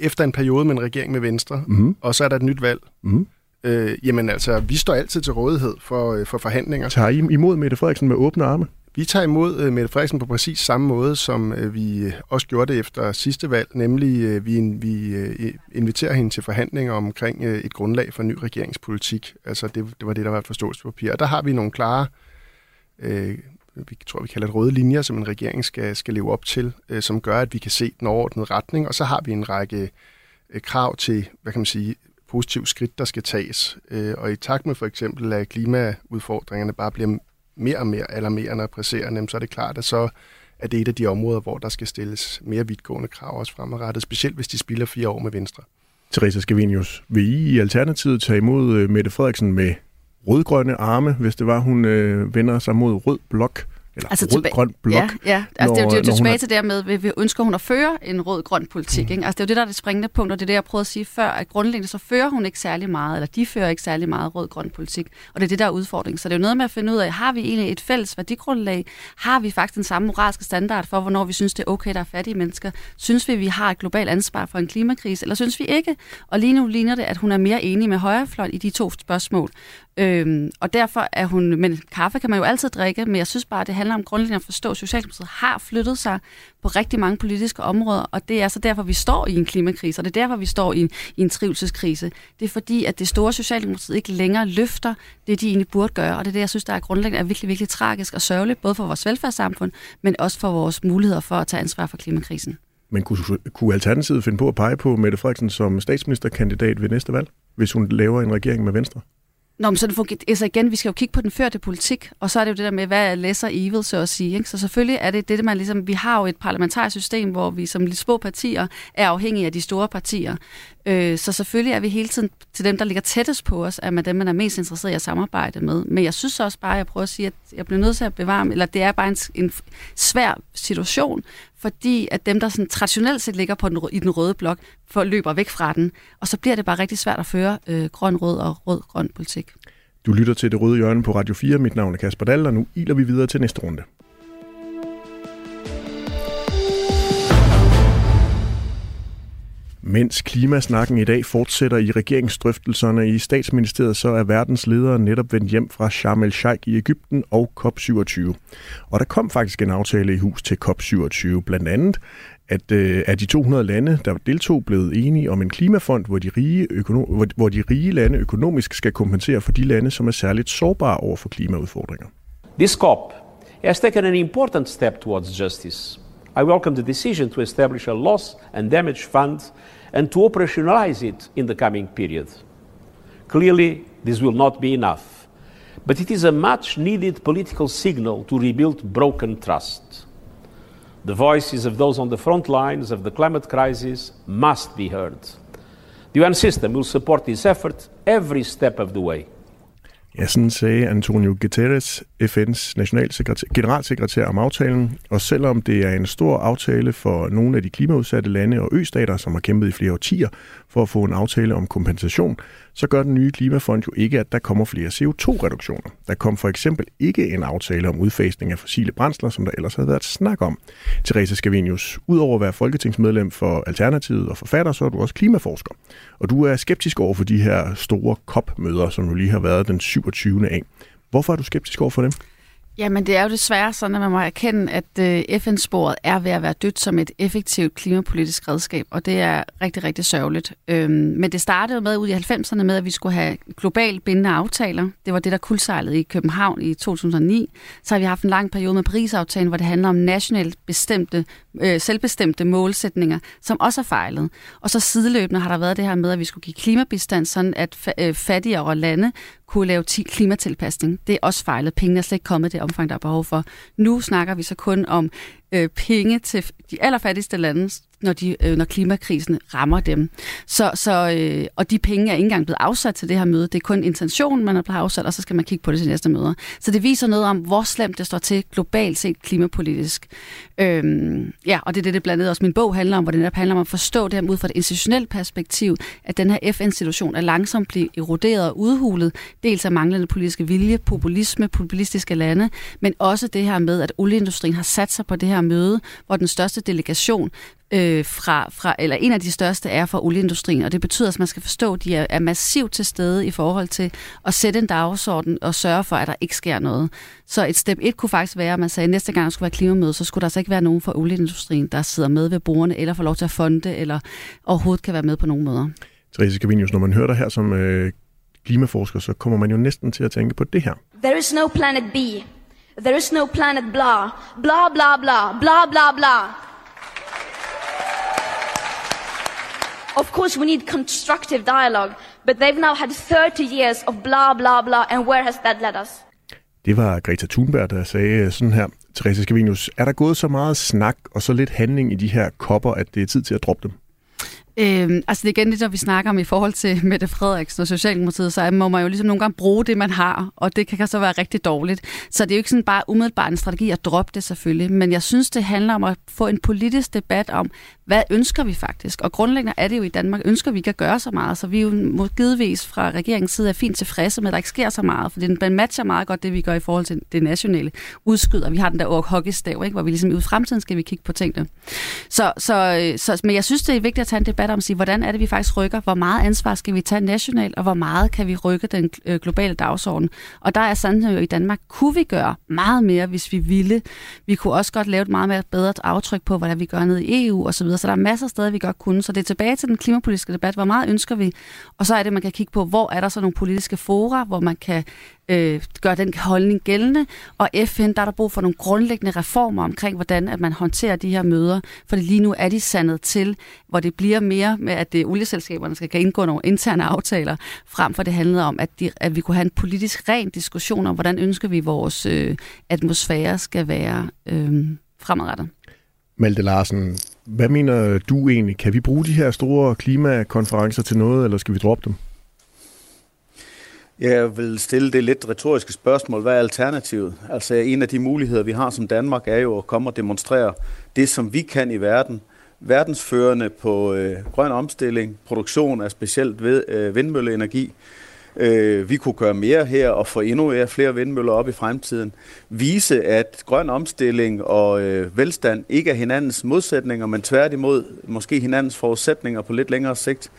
efter en periode med en regering med Venstre, mm-hmm. og så er der et nyt valg, mm-hmm. øh, jamen altså, vi står altid til rådighed for, øh, for forhandlinger. Tager I imod Mette Frederiksen med åbne arme? Vi tager imod uh, Mette Frederiksen på præcis samme måde, som uh, vi også gjorde det efter sidste valg, nemlig uh, vi, vi uh, inviterer hende til forhandlinger omkring uh, et grundlag for ny regeringspolitik. Altså det, det var det, der var et forståelsespapir. Og der har vi nogle klare, uh, vi tror vi kalder det røde linjer, som en regering skal, skal leve op til, øh, som gør, at vi kan se den overordnede retning. Og så har vi en række øh, krav til, hvad kan man sige, positive skridt, der skal tages. Øh, og i takt med for eksempel, at klimaudfordringerne bare bliver mere og mere alarmerende og presserende, så er det klart, at så er det et af de områder, hvor der skal stilles mere vidtgående krav også fremadrettet, specielt hvis de spiller fire år med Venstre. Teresa Scavenius, vil I i Alternativet tage imod Mette Frederiksen med rødgrønne arme, hvis det var, hun øh, vender sig mod rød blok? Eller altså rød-grøn blok. Ja, ja. Altså, når, det er jo det, er tilbage har... til det med, at vi ønsker hun at føre en rød-grøn politik. Mm. Ikke? Altså, det er jo det, der er det springende punkt, og det er det, jeg prøvede at sige før, at grundlæggende så fører hun ikke særlig meget, eller de fører ikke særlig meget rød-grøn politik. Og det er det, der er udfordringen. Så det er jo noget med at finde ud af, har vi egentlig et fælles værdigrundlag? Har vi faktisk den samme moralske standard for, hvornår vi synes, det er okay, der er fattige mennesker? Synes vi, vi har et globalt ansvar for en klimakrise, eller synes vi ikke? Og lige nu ligner det, at hun er mere enig med højrefløjen i de to spørgsmål. Øhm, og derfor er hun, men kaffe kan man jo altid drikke, men jeg synes bare, det handler om grundlæggende at forstå, at Socialdemokratiet har flyttet sig på rigtig mange politiske områder, og det er så derfor, vi står i en klimakrise, og det er derfor, vi står i en, i en trivselskrise. Det er fordi, at det store Socialdemokratiet ikke længere løfter det, de egentlig burde gøre, og det er det, jeg synes, der er grundlæggende er virkelig, virkelig tragisk og sørgeligt, både for vores velfærdssamfund, men også for vores muligheder for at tage ansvar for klimakrisen. Men kunne, kunne Alternativet finde på at pege på Mette Frederiksen som statsministerkandidat ved næste valg, hvis hun laver en regering med Venstre? Nå, men så det altså igen, vi skal jo kigge på den førte politik, og så er det jo det der med, hvad er lesser evil, så at sige. Ikke? Så selvfølgelig er det det, man ligesom, vi har jo et parlamentarisk system, hvor vi som lidt små partier er afhængige af de store partier. Øh, så selvfølgelig er vi hele tiden til dem, der ligger tættest på os, at man dem, man er mest interesseret i at samarbejde med. Men jeg synes også bare, at jeg prøver at sige, at jeg bliver nødt til at bevare, eller det er bare en, en svær situation, fordi at dem, der sådan traditionelt set ligger på den, i den røde blok, for løber væk fra den, og så bliver det bare rigtig svært at føre øh, grøn-rød og rød-grøn politik. Du lytter til Det Røde Hjørne på Radio 4. Mit navn er Kasper Dahl, og nu iler vi videre til næste runde. Mens klimasnakken i dag fortsætter i regeringsdrøftelserne i statsministeriet, så er verdens ledere netop vendt hjem fra Sharm el-Sheikh i Ægypten og COP27. Og der kom faktisk en aftale i hus til COP27, blandt andet, at øh, af de 200 lande, der deltog, blevet enige om en klimafond, hvor de, rige økono- hvor, hvor de rige lande økonomisk skal kompensere for de lande, som er særligt sårbare over for klimaudfordringer. This COP has taken an important step towards justice. I welcome the decision to establish a loss and damage fund and to operationalize it in the coming period. Clearly, this will not be enough, but it is a much needed political signal to rebuild broken trust. The voices of those on the front lines of the climate crisis must be heard. The UN system will support this effort every step of the way. Ja, sådan sagde Antonio Guterres, FN's generalsekretær om aftalen. Og selvom det er en stor aftale for nogle af de klimaudsatte lande og østater, som har kæmpet i flere årtier for at få en aftale om kompensation, så gør den nye klimafond jo ikke, at der kommer flere CO2-reduktioner. Der kom for eksempel ikke en aftale om udfasning af fossile brændsler, som der ellers havde været snak om. Therese Scavenius, udover at være folketingsmedlem for Alternativet og forfatter, så er du også klimaforsker. Og du er skeptisk over for de her store COP-møder, som jo lige har været den 27. af. Hvorfor er du skeptisk over for dem? Jamen, det er jo desværre sådan, at man må erkende, at øh, FN-sporet er ved at være dødt som et effektivt klimapolitisk redskab, og det er rigtig, rigtig sørgeligt. Øhm, men det startede med ud i 90'erne med, at vi skulle have globalt bindende aftaler. Det var det, der kuldsejlede i København i 2009. Så har vi haft en lang periode med Paris-aftalen, hvor det handler om nationalt bestemte, øh, selvbestemte målsætninger, som også er fejlet. Og så sideløbende har der været det her med, at vi skulle give klimabistand, sådan at øh, fattigere lande kunne lave klimatilpasning. Det er også fejlet. Pengene er slet ikke kommet det omfang, der er behov for. Nu snakker vi så kun om øh, penge til de allerfattigste lande, når, de, øh, når klimakrisen rammer dem. Så, så, øh, og de penge er ikke engang blevet afsat til det her møde. Det er kun intentionen, man har blevet afsat, og så skal man kigge på det til næste møde. Så det viser noget om, hvor slemt det står til globalt set klimapolitisk. Øhm, ja, og det er det, det blandt andet også min bog handler om, hvor det netop handler om at forstå det her ud fra et institutionelt perspektiv, at den her FN-situation er langsomt blevet eroderet og udhulet, dels af manglende politiske vilje, populisme, populistiske lande, men også det her med, at olieindustrien har sat sig på det her møde, hvor den største delegation øh, fra, fra, eller en af de største er fra olieindustrien, og det betyder, at man skal forstå, at de er, er massivt til stede i forhold til at sætte en dagsorden og sørge for, at der ikke sker noget. Så et step 1 kunne faktisk være, at man sagde, at næste gang der skulle være klimamøde, så skulle der altså ikke være nogen fra olieindustrien, der sidder med ved bordene, eller får lov til at fonde, eller overhovedet kan være med på nogle møder. Therese Gavinius, når man hører dig her som øh, klimaforsker, så kommer man jo næsten til at tænke på det her. There is no planet B. There is no planet blah. Blah, blah, blah. Blah, blah, blah. Of course, we need constructive dialogue, but they've now had 30 years of blah, blah, blah, and where has that led us? Det var Greta Thunberg, der sagde øh, sådan her. Therese Scavenius, er der gået så meget snak og så lidt handling i de her kopper, at det er tid til at droppe dem? Øhm, altså det er igen det, der vi snakker om i forhold til [LAUGHS] Mette Frederiksen og Socialdemokratiet, så må man jo ligesom nogle gange bruge det, man har, og det kan så være rigtig dårligt. Så det er jo ikke sådan bare umiddelbart en strategi at droppe det selvfølgelig, men jeg synes, det handler om at få en politisk debat om, hvad ønsker vi faktisk? Og grundlæggende er det jo i Danmark, ønsker vi ikke at gøre så meget, så vi er jo givetvis fra regeringens side er fint tilfredse med, at der ikke sker så meget, for den matcher meget godt det, vi gør i forhold til det nationale udskyder. Vi har den der hockeystav, ikke? hvor vi ligesom i fremtiden skal vi kigge på tingene. Så, så, øh, så, men jeg synes, det er vigtigt at tage en debat debat om at sige, hvordan er det, vi faktisk rykker? Hvor meget ansvar skal vi tage nationalt, og hvor meget kan vi rykke den øh, globale dagsorden? Og der er sandheden jo i Danmark, kunne vi gøre meget mere, hvis vi ville. Vi kunne også godt lave et meget mere bedre aftryk på, hvordan vi gør ned i EU osv. Så, videre. så der er masser af steder, vi godt kunne. Så det er tilbage til den klimapolitiske debat. Hvor meget ønsker vi? Og så er det, man kan kigge på, hvor er der så nogle politiske fora, hvor man kan øh, gør den holdning gældende. Og FN, der er der brug for nogle grundlæggende reformer omkring, hvordan at man håndterer de her møder. For lige nu er de sandet til, hvor det bliver mere med, at det olieselskaberne skal kan indgå nogle interne aftaler, frem for det handlede om, at, de, at vi kunne have en politisk ren diskussion om, hvordan ønsker vi vores øh, atmosfære skal være øh, fremadrettet. Malte Larsen, hvad mener du egentlig? Kan vi bruge de her store klimakonferencer til noget, eller skal vi droppe dem? Jeg vil stille det lidt retoriske spørgsmål. Hvad er alternativet? Altså en af de muligheder, vi har som Danmark, er jo at komme og demonstrere det, som vi kan i verden. Verdensførende på øh, grøn omstilling, produktion af specielt ved, øh, vindmølleenergi. Øh, vi kunne gøre mere her og få endnu flere vindmøller op i fremtiden. Vise, at grøn omstilling og øh, velstand ikke er hinandens modsætninger, men tværtimod måske hinandens forudsætninger på lidt længere sigt.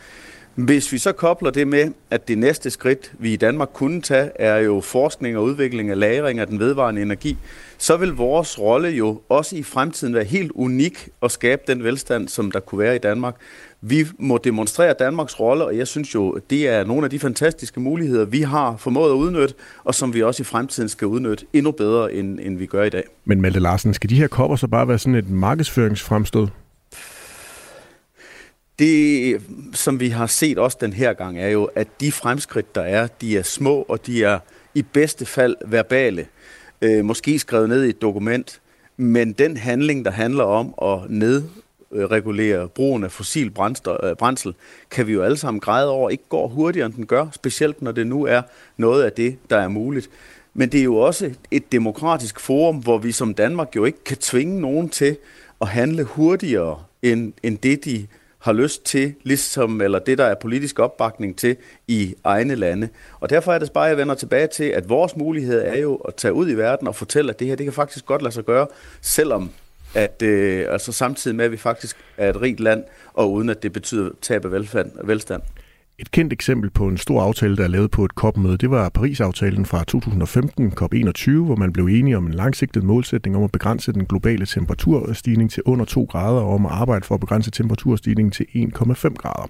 Hvis vi så kobler det med, at det næste skridt, vi i Danmark kunne tage, er jo forskning og udvikling af lagring af den vedvarende energi, så vil vores rolle jo også i fremtiden være helt unik at skabe den velstand, som der kunne være i Danmark. Vi må demonstrere Danmarks rolle, og jeg synes jo, det er nogle af de fantastiske muligheder, vi har formået at udnytte, og som vi også i fremtiden skal udnytte endnu bedre, end, end vi gør i dag. Men Malte Larsen, skal de her kopper så bare være sådan et markedsføringsfremstød? Det, som vi har set også den her gang, er jo, at de fremskridt, der er, de er små, og de er i bedste fald verbale. Øh, måske skrevet ned i et dokument, men den handling, der handler om at nedregulere brugen af fossil øh, brændsel, kan vi jo alle sammen græde over, ikke går hurtigere, end den gør, specielt når det nu er noget af det, der er muligt. Men det er jo også et demokratisk forum, hvor vi som Danmark jo ikke kan tvinge nogen til at handle hurtigere, end, end det de har lyst til, ligesom, eller det, der er politisk opbakning til i egne lande. Og derfor er det bare, at jeg vender tilbage til, at vores mulighed er jo at tage ud i verden og fortælle, at det her, det kan faktisk godt lade sig gøre, selvom at, øh, altså samtidig med, at vi faktisk er et rigt land, og uden at det betyder tab af velstand. Et kendt eksempel på en stor aftale, der er lavet på et COP-møde, det var Paris-aftalen fra 2015, COP21, hvor man blev enige om en langsigtet målsætning om at begrænse den globale temperaturstigning til under 2 grader, og om at arbejde for at begrænse temperaturstigningen til 1,5 grader.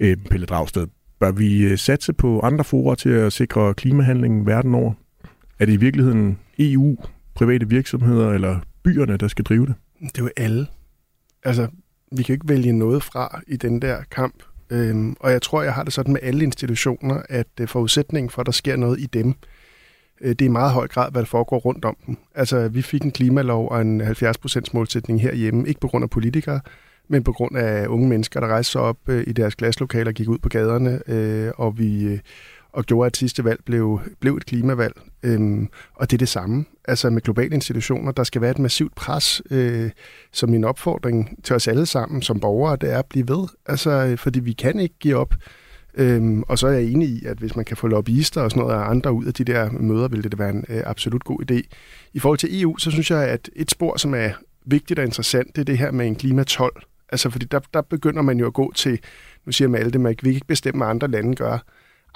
Øh, Pelle Dragsted, bør vi øh, satse på andre forer til at sikre klimahandlingen verden over? Er det i virkeligheden EU, private virksomheder eller byerne, der skal drive det? Det er jo alle. Altså, vi kan ikke vælge noget fra i den der kamp Øhm, og jeg tror, jeg har det sådan med alle institutioner, at øh, forudsætningen for, at der sker noget i dem, øh, det er i meget høj grad, hvad der foregår rundt om dem. Altså, vi fik en klimalov og en 70% målsætning herhjemme, ikke på grund af politikere, men på grund af unge mennesker, der rejste sig op øh, i deres glaslokaler og gik ud på gaderne, øh, og vi... Øh, og gjorde, at sidste valg blev, blev et klimavalg. Øhm, og det er det samme. Altså med globale institutioner, der skal være et massivt pres, øh, som min opfordring til os alle sammen som borgere, det er at blive ved. Altså, øh, fordi vi kan ikke give op. Øhm, og så er jeg enig i, at hvis man kan få lobbyister og sådan noget af andre ud af de der møder, ville det være en øh, absolut god idé. I forhold til EU, så synes jeg, at et spor, som er vigtigt og interessant, det er det her med en klimatol. Altså, fordi der, der begynder man jo at gå til, nu siger Malte, man kan ikke bestemme, hvad andre lande gør.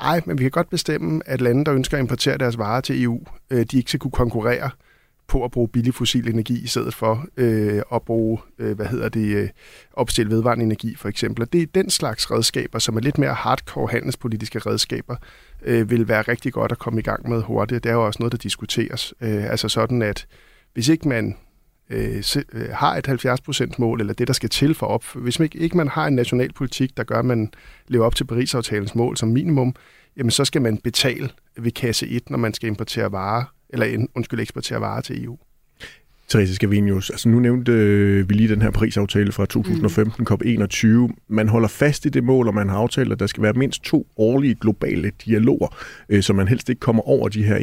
Ej, men vi kan godt bestemme, at lande, der ønsker at importere deres varer til EU, øh, de ikke skal kunne konkurrere på at bruge billig fossil energi i stedet for øh, at bruge, øh, hvad hedder det, øh, opstille vedvarende energi for eksempel. Og det er den slags redskaber, som er lidt mere hardcore handelspolitiske redskaber, øh, vil være rigtig godt at komme i gang med hurtigt. Det er jo også noget, der diskuteres. Øh, altså sådan, at hvis ikke man Øh, øh, har et 70% mål, eller det, der skal til for op. Hvis man ikke, ikke man har en national politik, der gør, at man lever op til Paris-aftalens mål som minimum, jamen så skal man betale ved kasse 1, når man skal importere varer, eller undskyld, eksportere varer til EU. Therese Scavenius, altså nu nævnte øh, vi lige den her Paris-aftale fra 2015, mm. COP21. Man holder fast i det mål, og man har aftalt, at der skal være mindst to årlige globale dialoger, øh, så man helst ikke kommer over de her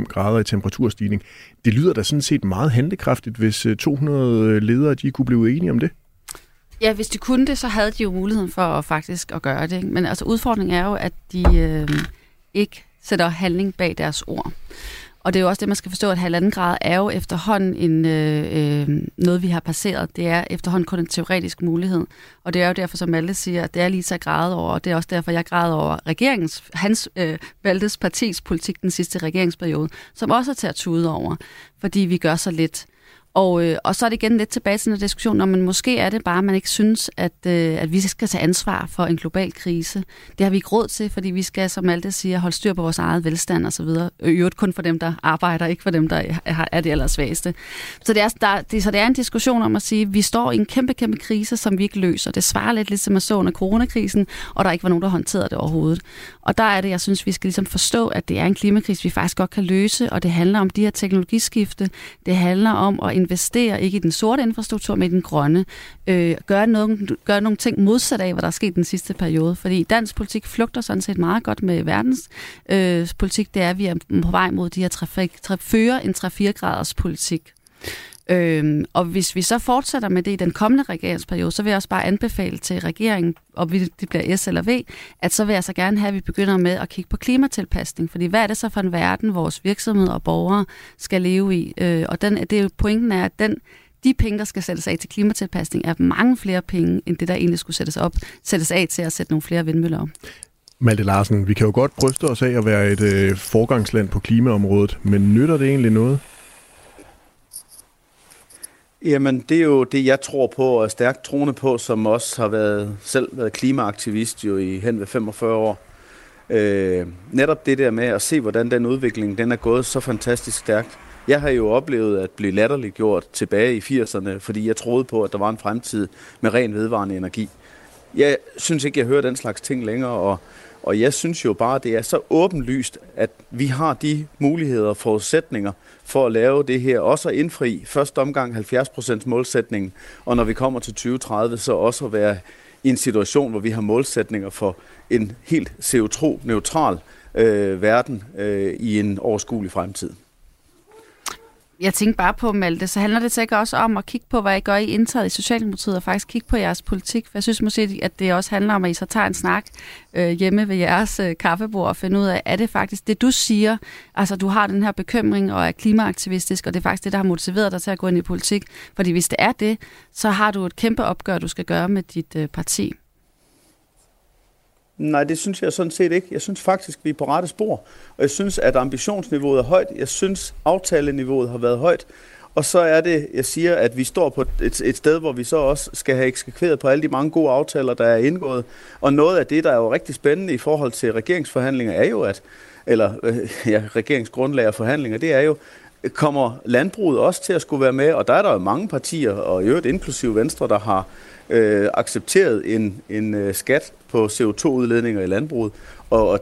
1,5 grader i temperaturstigning. Det lyder da sådan set meget handekraftigt, hvis 200 øh, ledere de kunne blive enige om det. Ja, hvis de kunne det, så havde de jo muligheden for at faktisk at gøre det. Men altså udfordringen er jo, at de øh, ikke sætter handling bag deres ord. Og det er jo også det, man skal forstå, at halvanden grad er jo efterhånden en, øh, øh, noget, vi har passeret. Det er efterhånden kun en teoretisk mulighed. Og det er jo derfor, som Malte siger, at det er lige så grad over, og det er også derfor, jeg græder over regeringens, hans øh, valgtes partis politik den sidste regeringsperiode, som også er til at tude over, fordi vi gør så lidt. Og, øh, og så er det igen lidt tilbage til den diskussion, om man måske er det bare, at man ikke synes, at, øh, at vi skal tage ansvar for en global krise. Det har vi ikke råd til, fordi vi skal, som Malte siger, holde styr på vores eget velstand osv. Øh, I øvrigt kun for dem, der arbejder, ikke for dem, der er, det allersvageste. Så det, er, der, det, så det er en diskussion om at sige, at vi står i en kæmpe, kæmpe krise, som vi ikke løser. Det svarer lidt ligesom at så under coronakrisen, og der ikke var nogen, der håndterede det overhovedet. Og der er det, jeg synes, vi skal ligesom forstå, at det er en klimakrise, vi faktisk godt kan løse, og det handler om de her teknologiskifte. Det handler om at investere ikke i den sorte infrastruktur, men i den grønne. Øh, gøre, noget, gøre nogle ting modsat af, hvad der er sket den sidste periode. Fordi dansk politik flugter sådan set meget godt med verdens øh, politik. Det er, at vi er på vej mod de her trafik, traf, fører en 3-4 graders politik. Øhm, og hvis vi så fortsætter med det i den kommende regeringsperiode, så vil jeg også bare anbefale til regeringen, og det bliver S eller V, at så vil jeg så gerne have, at vi begynder med at kigge på klimatilpasning. Fordi hvad er det så for en verden, vores virksomheder og borgere skal leve i? Øh, og den, det er jo, pointen er, at den, de penge, der skal sættes af til klimatilpasning, er mange flere penge, end det, der egentlig skulle sættes, op, sættes af til at sætte nogle flere vindmøller op. Malte Larsen, vi kan jo godt bryste os af at være et øh, forgangsland på klimaområdet, men nytter det egentlig noget? Jamen, det er jo det, jeg tror på og er stærkt troende på, som også har været, selv været klimaaktivist jo i hen ved 45 år. Øh, netop det der med at se, hvordan den udvikling den er gået så fantastisk stærkt. Jeg har jo oplevet at blive latterliggjort tilbage i 80'erne, fordi jeg troede på, at der var en fremtid med ren vedvarende energi. Jeg synes ikke, jeg hører den slags ting længere, og, og jeg synes jo bare, det er så åbenlyst, at vi har de muligheder og forudsætninger for at lave det her, også at indfri første omgang 70% målsætningen, og når vi kommer til 2030, så også at være i en situation, hvor vi har målsætninger for en helt CO2-neutral øh, verden øh, i en overskuelig fremtid. Jeg tænker bare på, Malte, så handler det sikkert også om at kigge på, hvad I gør i indtaget i Socialdemokratiet, og faktisk kigge på jeres politik. For jeg synes måske, at det også handler om, at I så tager en snak øh, hjemme ved jeres øh, kaffebord og finder ud af, er det faktisk det, du siger, altså du har den her bekymring og er klimaaktivistisk, og det er faktisk det, der har motiveret dig til at gå ind i politik. Fordi hvis det er det, så har du et kæmpe opgør, du skal gøre med dit øh, parti. Nej, det synes jeg sådan set ikke. Jeg synes faktisk, vi er på rette spor. Og jeg synes, at ambitionsniveauet er højt. Jeg synes, aftaleniveauet har været højt. Og så er det, jeg siger, at vi står på et, et sted, hvor vi så også skal have eksekveret på alle de mange gode aftaler, der er indgået. Og noget af det, der er jo rigtig spændende i forhold til regeringsforhandlinger, er jo, at, eller øh, ja, regeringsgrundlag og forhandlinger, det er jo, kommer landbruget også til at skulle være med, og der er der jo mange partier, og i øvrigt inklusive Venstre, der har øh, accepteret en, en øh, skat på CO2-udledninger i landbruget, og, og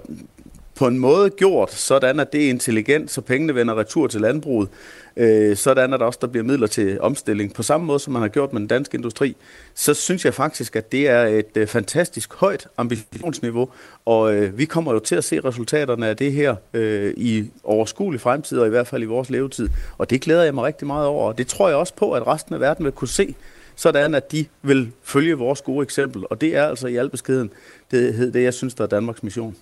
på en måde gjort, sådan at det er intelligent, så pengene vender retur til landbruget, øh, sådan at der også der bliver midler til omstilling, på samme måde som man har gjort med den danske industri, så synes jeg faktisk, at det er et øh, fantastisk højt ambitionsniveau, og øh, vi kommer jo til at se resultaterne af det her øh, i overskuelig fremtid, og i hvert fald i vores levetid, og det glæder jeg mig rigtig meget over, og det tror jeg også på, at resten af verden vil kunne se, sådan at de vil følge vores gode eksempel. Og det er altså i al beskeden det, det jeg synes, der er Danmarks mission.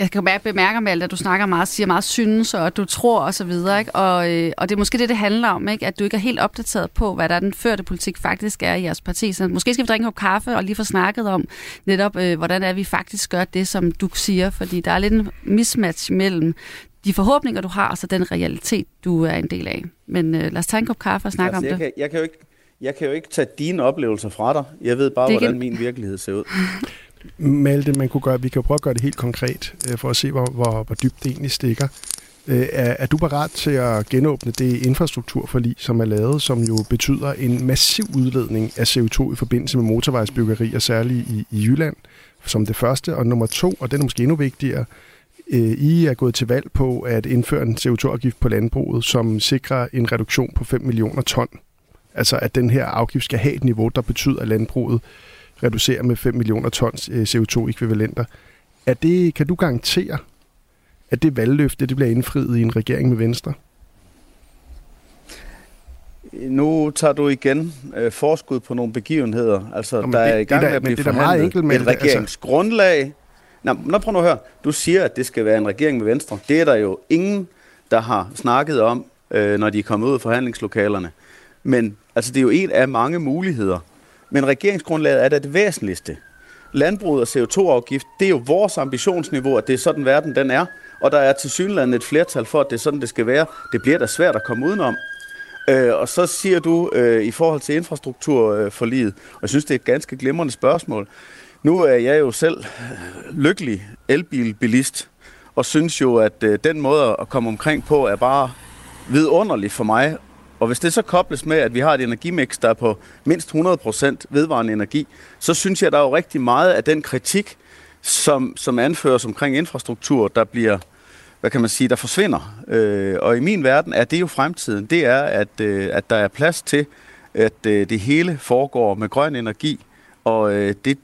Jeg kan bare bemærke, med at du snakker meget, siger meget synes, og at du tror og så videre. Ikke? Og, øh, og det er måske det, det handler om, ikke? at du ikke er helt opdateret på, hvad der er den førte politik faktisk er i jeres parti. Så måske skal vi drikke en kop kaffe og lige få snakket om netop, øh, hvordan er vi faktisk gør det, som du siger. Fordi der er lidt en mismatch mellem de forhåbninger, du har, og så den realitet, du er en del af. Men øh, lad os tage en kop kaffe og snakke altså, om jeg det. Kan, jeg kan jo ikke jeg kan jo ikke tage dine oplevelser fra dig. Jeg ved bare, hvordan min virkelighed ser ud. [LAUGHS] Malte, man kunne gøre, vi kan jo prøve at gøre det helt konkret, øh, for at se, hvor, hvor, hvor dybt det egentlig stikker. Øh, er, er du parat til at genåbne det infrastrukturforlig, som er lavet, som jo betyder en massiv udledning af CO2 i forbindelse med motorvejsbyggeri, og særligt i, i Jylland, som det første. Og nummer to, og den er måske endnu vigtigere, øh, I er gået til valg på at indføre en CO2-afgift på landbruget, som sikrer en reduktion på 5 millioner ton Altså at den her afgift skal have et niveau, der betyder, at landbruget reducerer med 5 millioner tons øh, CO2-ekvivalenter. Er det, kan du garantere, at det valgløfte det bliver indfriet i en regering med Venstre? Nu tager du igen øh, forskud på nogle begivenheder. Altså, Jamen, der det, er i gang det, med at blive det, det forhandlet enkelt med et altså- regeringsgrundlag. Altså... Nå, nå, prøv nu at høre. Du siger, at det skal være en regering med Venstre. Det er der jo ingen der har snakket om, øh, når de er kommet ud af forhandlingslokalerne. Men altså, det er jo en af mange muligheder. Men regeringsgrundlaget er da det væsentligste. Landbruget og CO2-afgift, det er jo vores ambitionsniveau, at det er sådan verden den er. Og der er til synligheden et flertal for, at det er sådan, det skal være. Det bliver da svært at komme udenom. Øh, og så siger du øh, i forhold til infrastrukturforliget, og jeg synes, det er et ganske glimrende spørgsmål. Nu er jeg jo selv øh, lykkelig elbilbilist, og synes jo, at øh, den måde at komme omkring på er bare vidunderlig for mig. Og hvis det så kobles med, at vi har et energimix, der er på mindst 100% vedvarende energi, så synes jeg, at der er jo rigtig meget af den kritik, som, som anføres omkring infrastruktur, der bliver, hvad kan man sige, der forsvinder. Øh, og i min verden er det jo fremtiden. Det er, at, øh, at der er plads til, at øh, det hele foregår med grøn energi, og øh, det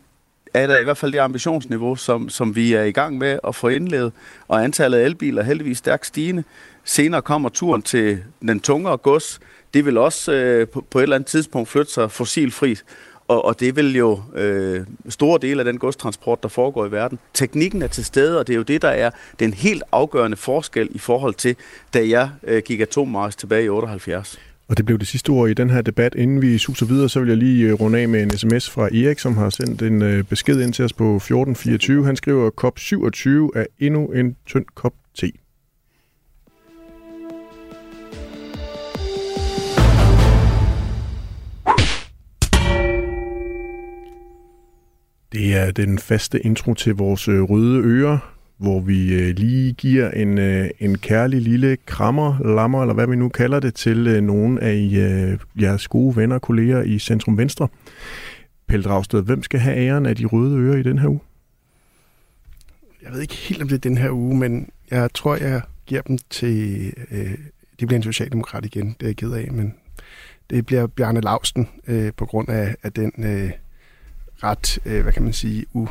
er der i hvert fald det ambitionsniveau, som, som vi er i gang med at få indledet, og antallet af elbiler er heldigvis stærkt stigende. Senere kommer turen til den tungere gods. Det vil også øh, på, på et eller andet tidspunkt flytte sig fossilfrit, og, og det vil jo øh, store dele af den godstransport, der foregår i verden. Teknikken er til stede, og det er jo det, der er den helt afgørende forskel i forhold til, da jeg øh, gik atommars tilbage i 78. Og det blev det sidste ord i den her debat. Inden vi suser videre, så vil jeg lige øh, runde af med en sms fra Erik, som har sendt en øh, besked ind til os på 1424. Han skriver, kop 27 er endnu en tynd kop te. Det er den faste intro til vores øh, røde ører, hvor vi øh, lige giver en, øh, en kærlig lille krammer, lammer, eller hvad vi nu kalder det, til nogle af jeres gode venner og kolleger i Centrum Venstre. Pelle Dragsted, hvem skal have æren af de røde ører i den her uge? Jeg ved ikke helt, om det er den her uge, men jeg tror, jeg giver dem til... Øh, det bliver en socialdemokrat igen, det er jeg ked af, men det bliver Bjarne Lausten øh, på grund af, af den øh, ret, øh, hvad kan man sige, u,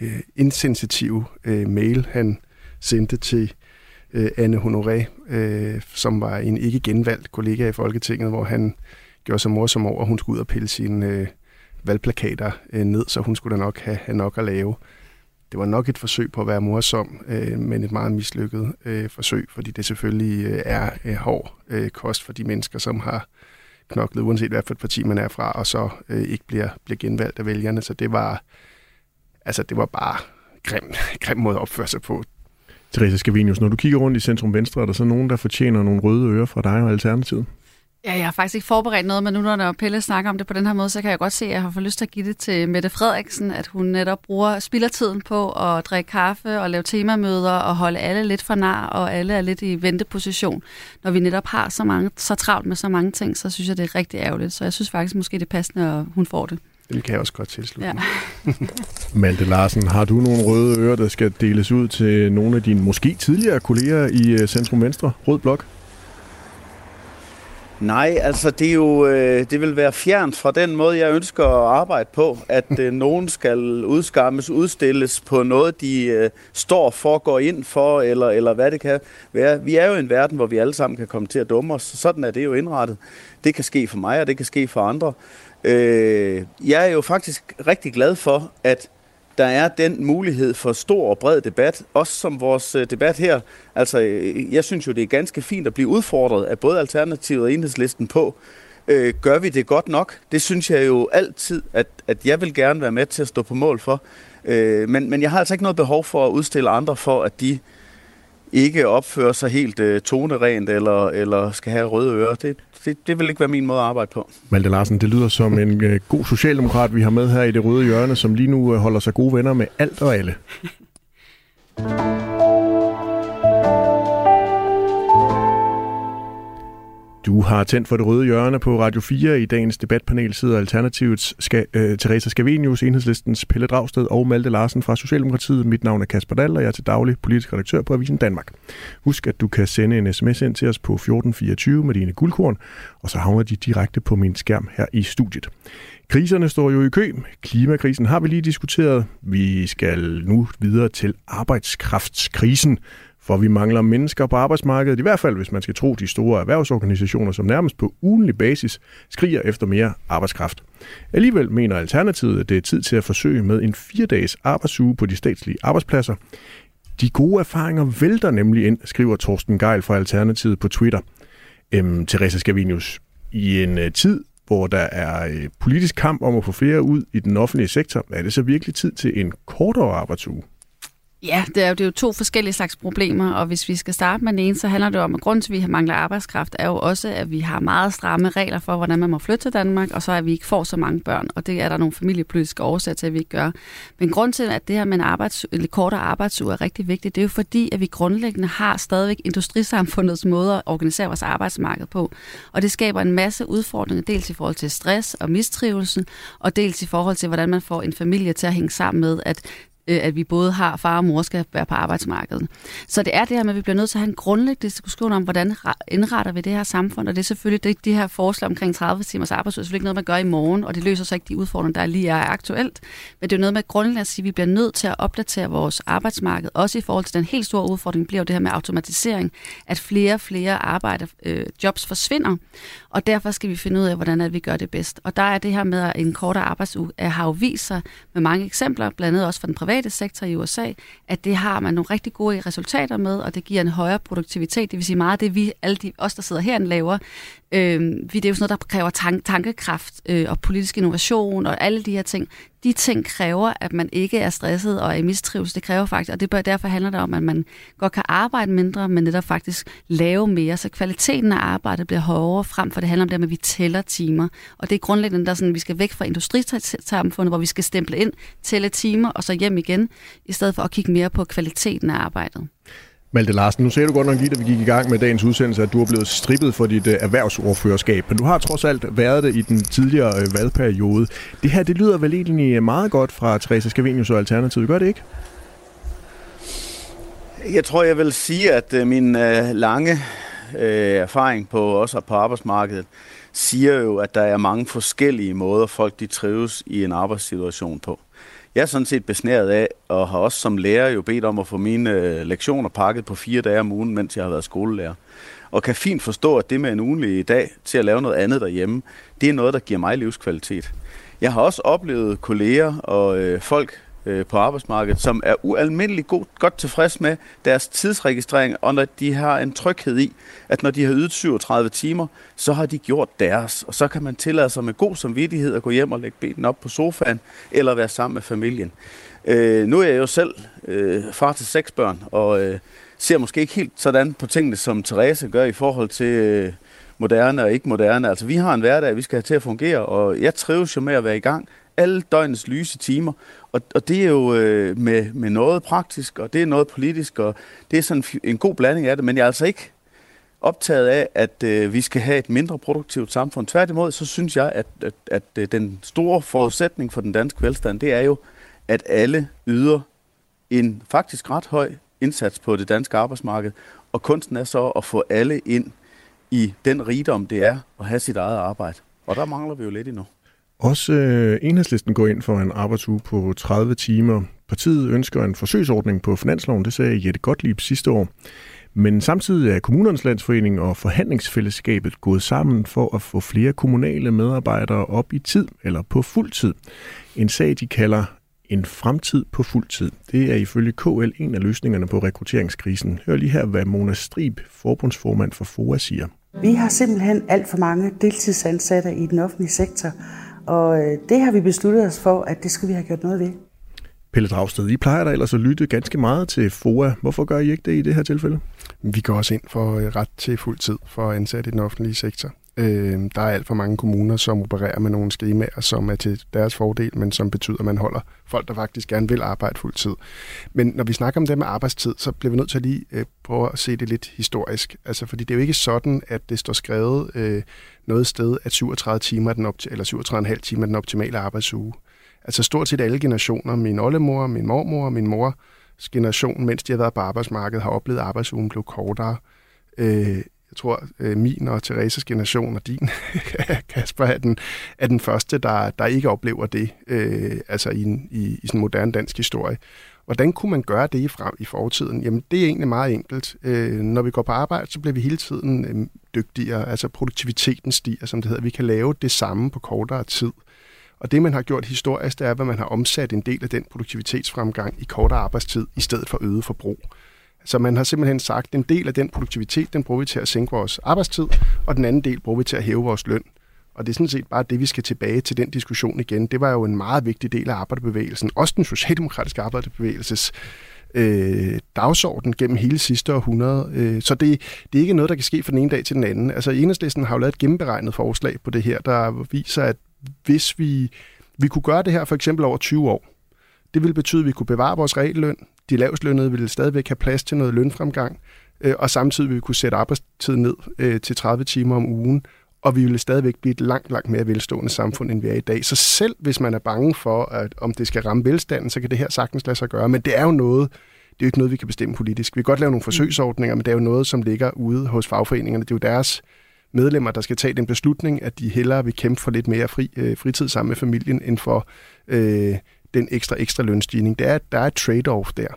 øh, insensitive øh, mail, han sendte til øh, Anne Honoré, øh, som var en ikke genvalgt kollega i Folketinget, hvor han gjorde sig morsom over, at hun skulle ud og pille sine øh, valgplakater øh, ned, så hun skulle da nok have, have nok at lave. Det var nok et forsøg på at være morsom, øh, men et meget mislykket øh, forsøg, fordi det selvfølgelig øh, er øh, hård øh, kost for de mennesker, som har knoklet, uanset hvad for et parti man er fra, og så øh, ikke bliver, bliver genvalgt af vælgerne. Så det var, altså, det var bare grim, [LAUGHS] grim måde at opføre sig på. Therese Scavenius, når du kigger rundt i Centrum Venstre, er der så nogen, der fortjener nogle røde ører fra dig og Alternativet? Ja, jeg har faktisk ikke forberedt noget, men nu når Pelle snakker om det på den her måde, så kan jeg godt se, at jeg har fået lyst til at give det til Mette Frederiksen, at hun netop bruger spillertiden på at drikke kaffe og lave temamøder og holde alle lidt for nar, og alle er lidt i venteposition. Når vi netop har så, mange, så travlt med så mange ting, så synes jeg, det er rigtig ærgerligt. Så jeg synes faktisk måske, det er passende, at hun får det. Det kan jeg også godt tilslutte Ja. [LAUGHS] Malte Larsen, har du nogle røde ører, der skal deles ud til nogle af dine måske tidligere kolleger i øh, Centrum Venstre, Rød Blok? Nej, altså det er jo, øh, det vil være fjernt fra den måde, jeg ønsker at arbejde på, at øh, [LAUGHS] nogen skal udskammes, udstilles på noget, de øh, står for, går ind for, eller, eller hvad det kan være. Vi er jo en verden, hvor vi alle sammen kan komme til at dumme os. Sådan er det jo indrettet. Det kan ske for mig, og det kan ske for andre. Øh, jeg er jo faktisk rigtig glad for, at der er den mulighed for stor og bred debat, også som vores øh, debat her. Altså, øh, jeg synes jo, det er ganske fint at blive udfordret af både Alternativet og Enhedslisten på, øh, gør vi det godt nok? Det synes jeg jo altid, at, at jeg vil gerne være med til at stå på mål for. Øh, men, men jeg har altså ikke noget behov for at udstille andre for, at de ikke opfører sig helt øh, tonerent eller, eller skal have røde ører. Det, det, det vil ikke være min måde at arbejde på. Malte Larsen, det lyder som en øh, god socialdemokrat, vi har med her i det røde hjørne, som lige nu øh, holder sig gode venner med alt og alle. [LAUGHS] Du har tændt for det røde hjørne på Radio 4. I dagens debatpanel sidder Alternativets ska, øh, Teresa Scavenius, Enhedslistens Pelle Dragsted og Malte Larsen fra Socialdemokratiet. Mit navn er Kasper Dahl, og jeg er til daglig politisk redaktør på Avisen Danmark. Husk, at du kan sende en sms ind til os på 1424 med dine guldkorn, og så havner de direkte på min skærm her i studiet. Kriserne står jo i kø. Klimakrisen har vi lige diskuteret. Vi skal nu videre til arbejdskraftskrisen, for vi mangler mennesker på arbejdsmarkedet, i hvert fald hvis man skal tro de store erhvervsorganisationer, som nærmest på ugenlig basis skriger efter mere arbejdskraft. Alligevel mener Alternativet, at det er tid til at forsøge med en fire dages arbejdsuge på de statslige arbejdspladser. De gode erfaringer vælter nemlig ind, skriver Torsten Geil fra Alternativet på Twitter. Øhm, Teresa Scavenius, i en øh, tid, hvor der er øh, politisk kamp om at få flere ud i den offentlige sektor, er det så virkelig tid til en kortere arbejdsuge? Ja, det er, jo, det er jo to forskellige slags problemer, og hvis vi skal starte med den ene, så handler det om, at grunden til, at vi mangler arbejdskraft, er jo også, at vi har meget stramme regler for, hvordan man må flytte til Danmark, og så at vi ikke får så mange børn, og det er der nogle familiepolitiske årsager til, at vi ikke gør. Men grund til, at det her med en, arbejds, eller kortere arbejdsuge er rigtig vigtigt, det er jo fordi, at vi grundlæggende har stadigvæk industrisamfundets måde at organisere vores arbejdsmarked på, og det skaber en masse udfordringer, dels i forhold til stress og mistrivelse, og dels i forhold til, hvordan man får en familie til at hænge sammen med, at øh, at vi både har far og mor skal være på arbejdsmarkedet. Så det er det her med, at vi bliver nødt til at have en grundlæggende diskussion om, hvordan indretter vi det her samfund, og det er selvfølgelig det, de her forslag omkring 30 timers arbejdsuge, selvfølgelig ikke noget, man gør i morgen, og det løser så ikke de udfordringer, der lige er aktuelt. Men det er jo noget med grundlæggende at sige, at vi bliver nødt til at opdatere vores arbejdsmarked, også i forhold til den helt store udfordring bliver jo det her med automatisering, at flere og flere arbejde, øh, jobs forsvinder, og derfor skal vi finde ud af, hvordan at vi gør det bedst. Og der er det her med at en kortere arbejdsuge, øh, har jo vist sig med mange eksempler, blandt andet også fra den private sektor i USA, at det har man nogle rigtig gode resultater med, og det giver en højere produktivitet. Det vil sige meget af det, vi, alle de, os, der sidder herinde, laver. Øh, det er jo sådan noget, der kræver tank, tankekraft øh, og politisk innovation og alle de her ting de ting kræver, at man ikke er stresset og er i mistrivelse. Det kræver faktisk, og det bør, derfor handler det om, at man godt kan arbejde mindre, men netop faktisk lave mere, så kvaliteten af arbejdet bliver højere frem for det handler om det, at vi tæller timer. Og det er grundlæggende, der sådan, vi skal væk fra industrisamfundet, hvor vi skal stemple ind, tælle timer og så hjem igen, i stedet for at kigge mere på kvaliteten af arbejdet. Malte Larsen, nu sagde du godt nok lige, da vi gik i gang med dagens udsendelse, at du er blevet strippet for dit øh, erhvervsordførerskab, men du har trods alt været det i den tidligere øh, valgperiode. Det her, det lyder vel egentlig øh, meget godt fra Teresa Scavenius og Alternativet, gør det ikke? Jeg tror, jeg vil sige, at min lange erfaring på også på arbejdsmarkedet siger jo, at der er mange forskellige måder, folk de trives i en arbejdssituation på. Jeg er sådan set besnæret af, og har også som lærer jo bedt om at få mine øh, lektioner pakket på fire dage om ugen, mens jeg har været skolelærer. Og kan fint forstå, at det med en ugenlig dag til at lave noget andet derhjemme, det er noget, der giver mig livskvalitet. Jeg har også oplevet kolleger og øh, folk, øh, på arbejdsmarkedet, som er ualmindeligt god, godt tilfreds med deres tidsregistrering, og når de har en tryghed i, at når de har ydet 37 timer, så har de gjort deres, og så kan man tillade sig med god samvittighed at gå hjem og lægge benene op på sofaen, eller være sammen med familien. Øh, nu er jeg jo selv øh, far til seks børn, og øh, ser måske ikke helt sådan på tingene, som Therese gør i forhold til øh, moderne og ikke moderne. Altså, vi har en hverdag, vi skal have til at fungere, og jeg trives jo med at være i gang alle døgnets lyse timer. Og, og det er jo øh, med, med noget praktisk, og det er noget politisk, og det er sådan en god blanding af det. Men jeg er altså ikke optaget af, at øh, vi skal have et mindre produktivt samfund. Tværtimod, så synes jeg, at, at, at, at den store forudsætning for den danske velstand, det er jo, at alle yder en faktisk ret høj indsats på det danske arbejdsmarked. Og kunsten er så at få alle ind i den rigdom, det er at have sit eget arbejde. Og der mangler vi jo lidt endnu. Også øh, enhedslisten går ind for en arbejdsuge på 30 timer. Partiet ønsker en forsøgsordning på finansloven, det sagde Jette Gottlieb sidste år. Men samtidig er Kommunernes Landsforening og Forhandlingsfællesskabet gået sammen for at få flere kommunale medarbejdere op i tid eller på fuld tid. En sag, de kalder en fremtid på fuld tid. Det er ifølge KL en af løsningerne på rekrutteringskrisen. Hør lige her, hvad Mona Strib, forbundsformand for FOA, siger. Vi har simpelthen alt for mange deltidsansatte i den offentlige sektor, og øh, det har vi besluttet os for, at det skal vi have gjort noget ved. Pelle Dragsted, I plejer da ellers at lytte ganske meget til FOA. Hvorfor gør I ikke det i det her tilfælde? Vi går også ind for øh, ret til fuld tid for ansat i den offentlige sektor. Øh, der er alt for mange kommuner, som opererer med nogle skemaer, som er til deres fordel, men som betyder, at man holder folk, der faktisk gerne vil arbejde fuld tid. Men når vi snakker om det med arbejdstid, så bliver vi nødt til at lige øh, prøve at se det lidt historisk. Altså, fordi det er jo ikke sådan, at det står skrevet øh, noget sted, at 37 timer er den opti- eller 37,5 timer er den optimale arbejdsuge. Altså stort set alle generationer, min oldemor, min mormor min mors generation, mens de har været på arbejdsmarkedet, har oplevet, at arbejdsugen blev kortere. Øh, jeg tror, øh, min og Thereses generation og din, [LAUGHS] Kasper, er den, er den første, der, der ikke oplever det øh, altså i, en, i, i sådan moderne dansk historie. Hvordan kunne man gøre det i, frem, i fortiden? Jamen, det er egentlig meget enkelt. Øh, når vi går på arbejde, så bliver vi hele tiden øh, dygtigere. Altså, produktiviteten stiger, som det hedder. Vi kan lave det samme på kortere tid. Og det, man har gjort historisk, det er, at man har omsat en del af den produktivitetsfremgang i kortere arbejdstid, i stedet for øget forbrug. Så man har simpelthen sagt, at en del af den produktivitet, den bruger vi til at sænke vores arbejdstid, og den anden del bruger vi til at hæve vores løn. Og det er sådan set bare det, vi skal tilbage til den diskussion igen. Det var jo en meget vigtig del af arbejderbevægelsen, også den socialdemokratiske arbejderbevægelses øh, dagsorden gennem hele sidste århundrede. Øh, så det, det er ikke noget, der kan ske fra den ene dag til den anden. Altså Enhedslisten har jo lavet et gennemberegnet forslag på det her, der viser, at hvis vi, vi kunne gøre det her for eksempel over 20 år, det ville betyde, at vi kunne bevare vores realløn, de lavestlønnede ville stadigvæk have plads til noget lønfremgang, øh, og samtidig ville vi kunne sætte arbejdstiden ned øh, til 30 timer om ugen, og vi ville stadigvæk blive et langt, langt mere velstående samfund, end vi er i dag. Så selv hvis man er bange for, at om det skal ramme velstanden, så kan det her sagtens lade sig gøre. Men det er jo noget, det er jo ikke noget, vi kan bestemme politisk. Vi kan godt lave nogle forsøgsordninger, men det er jo noget, som ligger ude hos fagforeningerne. Det er jo deres medlemmer, der skal tage den beslutning, at de hellere vil kæmpe for lidt mere fri, øh, fritid sammen med familien, end for øh, den ekstra, ekstra lønstigning. Det er, der er et trade-off der.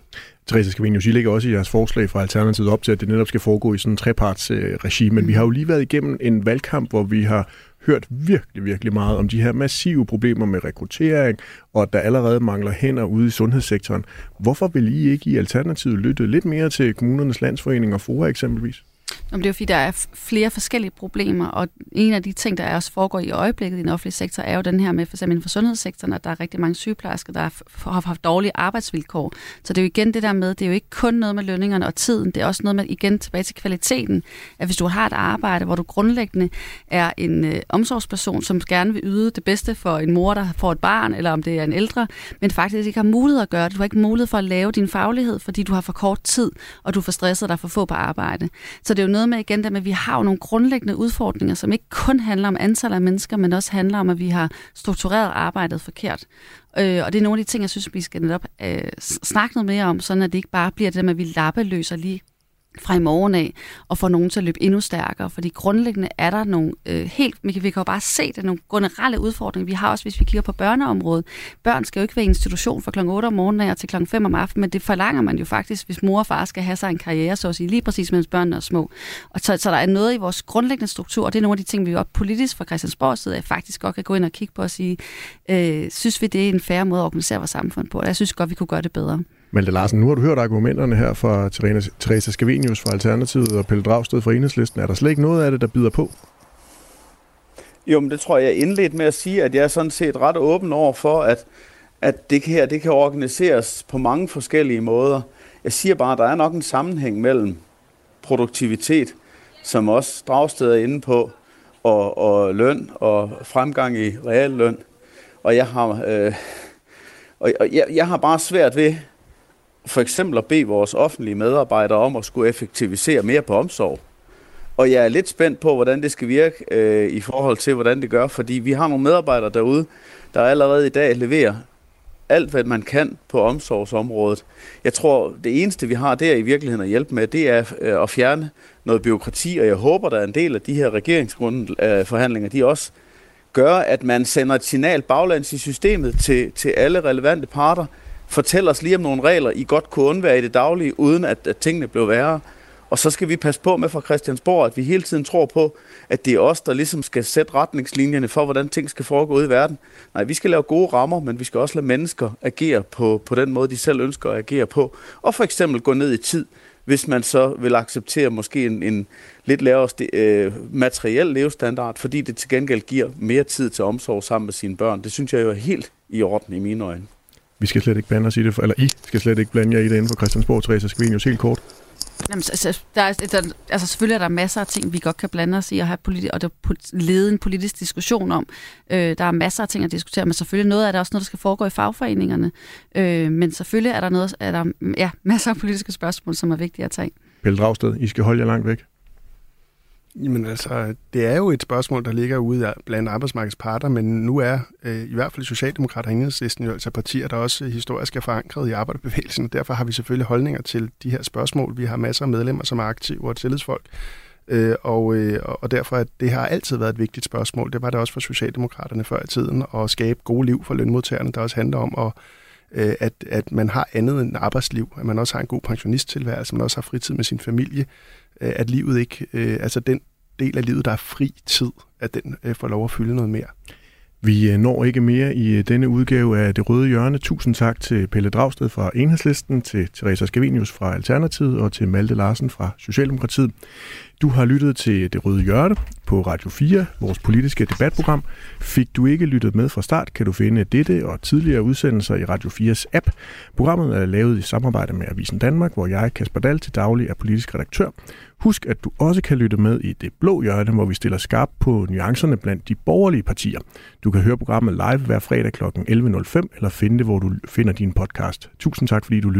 Therese Scavenius, I lægger også i jeres forslag fra Alternativet op til, at det netop skal foregå i sådan en trepartsregime. Øh, men vi har jo lige været igennem en valgkamp, hvor vi har hørt virkelig, virkelig meget om de her massive problemer med rekruttering, og at der allerede mangler hænder ude i sundhedssektoren. Hvorfor vil I ikke i Alternativet lytte lidt mere til kommunernes landsforening og FOA eksempelvis? Jamen, det er jo fordi, der er flere forskellige problemer, og en af de ting, der også foregår i øjeblikket i den offentlige sektor, er jo den her med for eksempel for sundhedssektoren, at der er rigtig mange sygeplejersker, der har haft dårlige arbejdsvilkår. Så det er jo igen det der med, det er jo ikke kun noget med lønningerne og tiden, det er også noget med igen tilbage til kvaliteten, at hvis du har et arbejde, hvor du grundlæggende er en øh, omsorgsperson, som gerne vil yde det bedste for en mor, der får et barn, eller om det er en ældre, men faktisk ikke har mulighed at gøre det. Du har ikke mulighed for at lave din faglighed, fordi du har for kort tid, og du er for stresset, der er for få på arbejde. Så det er jo noget med igen, der med, at vi har jo nogle grundlæggende udfordringer, som ikke kun handler om antallet af mennesker, men også handler om, at vi har struktureret arbejdet forkert. Øh, og det er nogle af de ting, jeg synes, vi skal netop øh, snakke noget mere om, sådan at det ikke bare bliver det med, at vi lappeløser lige fra i morgen af, og få nogen til at løbe endnu stærkere. Fordi grundlæggende er der nogle øh, helt, vi kan, vi kan jo bare se det, nogle generelle udfordringer. Vi har også, hvis vi kigger på børneområdet, børn skal jo ikke være i institution fra kl. 8 om morgenen og til kl. 5 om aftenen, men det forlanger man jo faktisk, hvis mor og far skal have sig en karriere, så at sige, lige præcis mens børnene er små. Og så, så der er noget i vores grundlæggende struktur, og det er nogle af de ting, vi jo politisk fra Christiansborg side faktisk godt kan gå ind og kigge på og sige, øh, synes vi, det er en færre måde at organisere vores samfund på, og jeg synes godt, vi kunne gøre det bedre. Malte Larsen, nu har du hørt argumenterne her fra Teresa Scavenius fra Alternativet og Pelle Dragsted fra Enhedslisten. Er der slet ikke noget af det, der bider på? Jo, men det tror jeg, jeg indledt med at sige, at jeg er sådan set ret åben over for, at, at det her det kan organiseres på mange forskellige måder. Jeg siger bare, at der er nok en sammenhæng mellem produktivitet, som også Dragsted er inde på, og, og løn og fremgang i realløn. Og jeg har, øh, og jeg, jeg har bare svært ved for eksempel at bede vores offentlige medarbejdere om at skulle effektivisere mere på omsorg. Og jeg er lidt spændt på, hvordan det skal virke øh, i forhold til, hvordan det gør, fordi vi har nogle medarbejdere derude, der allerede i dag leverer alt, hvad man kan på omsorgsområdet. Jeg tror, det eneste, vi har der i virkeligheden at hjælpe med, det er øh, at fjerne noget byråkrati, og jeg håber, der er en del af de her regeringsforhandlinger, de også gør, at man sender et signal baglands i systemet til, til alle relevante parter, Fortæl os lige om nogle regler, I godt kunne undvære i det daglige, uden at, at tingene blev værre. Og så skal vi passe på med fra Christiansborg, at vi hele tiden tror på, at det er os, der ligesom skal sætte retningslinjerne for, hvordan ting skal foregå ude i verden. Nej, vi skal lave gode rammer, men vi skal også lade mennesker agere på, på den måde, de selv ønsker at agere på. Og for eksempel gå ned i tid, hvis man så vil acceptere måske en, en lidt lavere øh, materiel levestandard, fordi det til gengæld giver mere tid til omsorg sammen med sine børn. Det synes jeg jo er helt i orden i mine øjne vi skal slet ikke blande os i det, eller I skal slet ikke blande jer i det inden for Christiansborg, Therese Skvenius, helt kort. Jamen, altså, der er, der, altså, selvfølgelig er der masser af ting, vi godt kan blande os i og, have politi- og der lede en politisk diskussion om. Øh, der er masser af ting at diskutere, men selvfølgelig noget af det også noget, der skal foregå i fagforeningerne. Øh, men selvfølgelig er der, noget, er der ja, masser af politiske spørgsmål, som er vigtige at tage. Pelle Dragsted, I skal holde jer langt væk. Jamen altså, det er jo et spørgsmål, der ligger ude blandt arbejdsmarkedets parter, men nu er øh, i hvert fald Socialdemokrater og Enhedslisten jo altså partier, der også historisk er forankret i arbejderbevægelsen. Derfor har vi selvfølgelig holdninger til de her spørgsmål. Vi har masser af medlemmer, som er aktive og tillidsfolk. Øh, og, øh, og derfor at det har altid været et vigtigt spørgsmål. Det var det også for Socialdemokraterne før i tiden, at skabe gode liv for lønmodtagerne, der også handler om at øh, at, at man har andet end arbejdsliv, at man også har en god pensionisttilværelse, man også har fritid med sin familie, Øh, at livet ikke, øh, altså den del af livet, der er fri tid, at den øh, får lov at fylde noget mere. Vi øh, når ikke mere i øh, denne udgave af Det Røde Hjørne. Tusind tak til Pelle Dragsted fra Enhedslisten, til Teresa Scavenius fra Alternativet og til Malte Larsen fra Socialdemokratiet. Du har lyttet til Det Røde Hjørne på Radio 4, vores politiske debatprogram. Fik du ikke lyttet med fra start, kan du finde dette og tidligere udsendelser i Radio 4's app. Programmet er lavet i samarbejde med Avisen Danmark, hvor jeg, Kasper Dahl, til daglig er politisk redaktør. Husk, at du også kan lytte med i Det Blå Hjørne, hvor vi stiller skarp på nuancerne blandt de borgerlige partier. Du kan høre programmet live hver fredag kl. 11.05, eller finde det, hvor du finder din podcast. Tusind tak, fordi du lytter.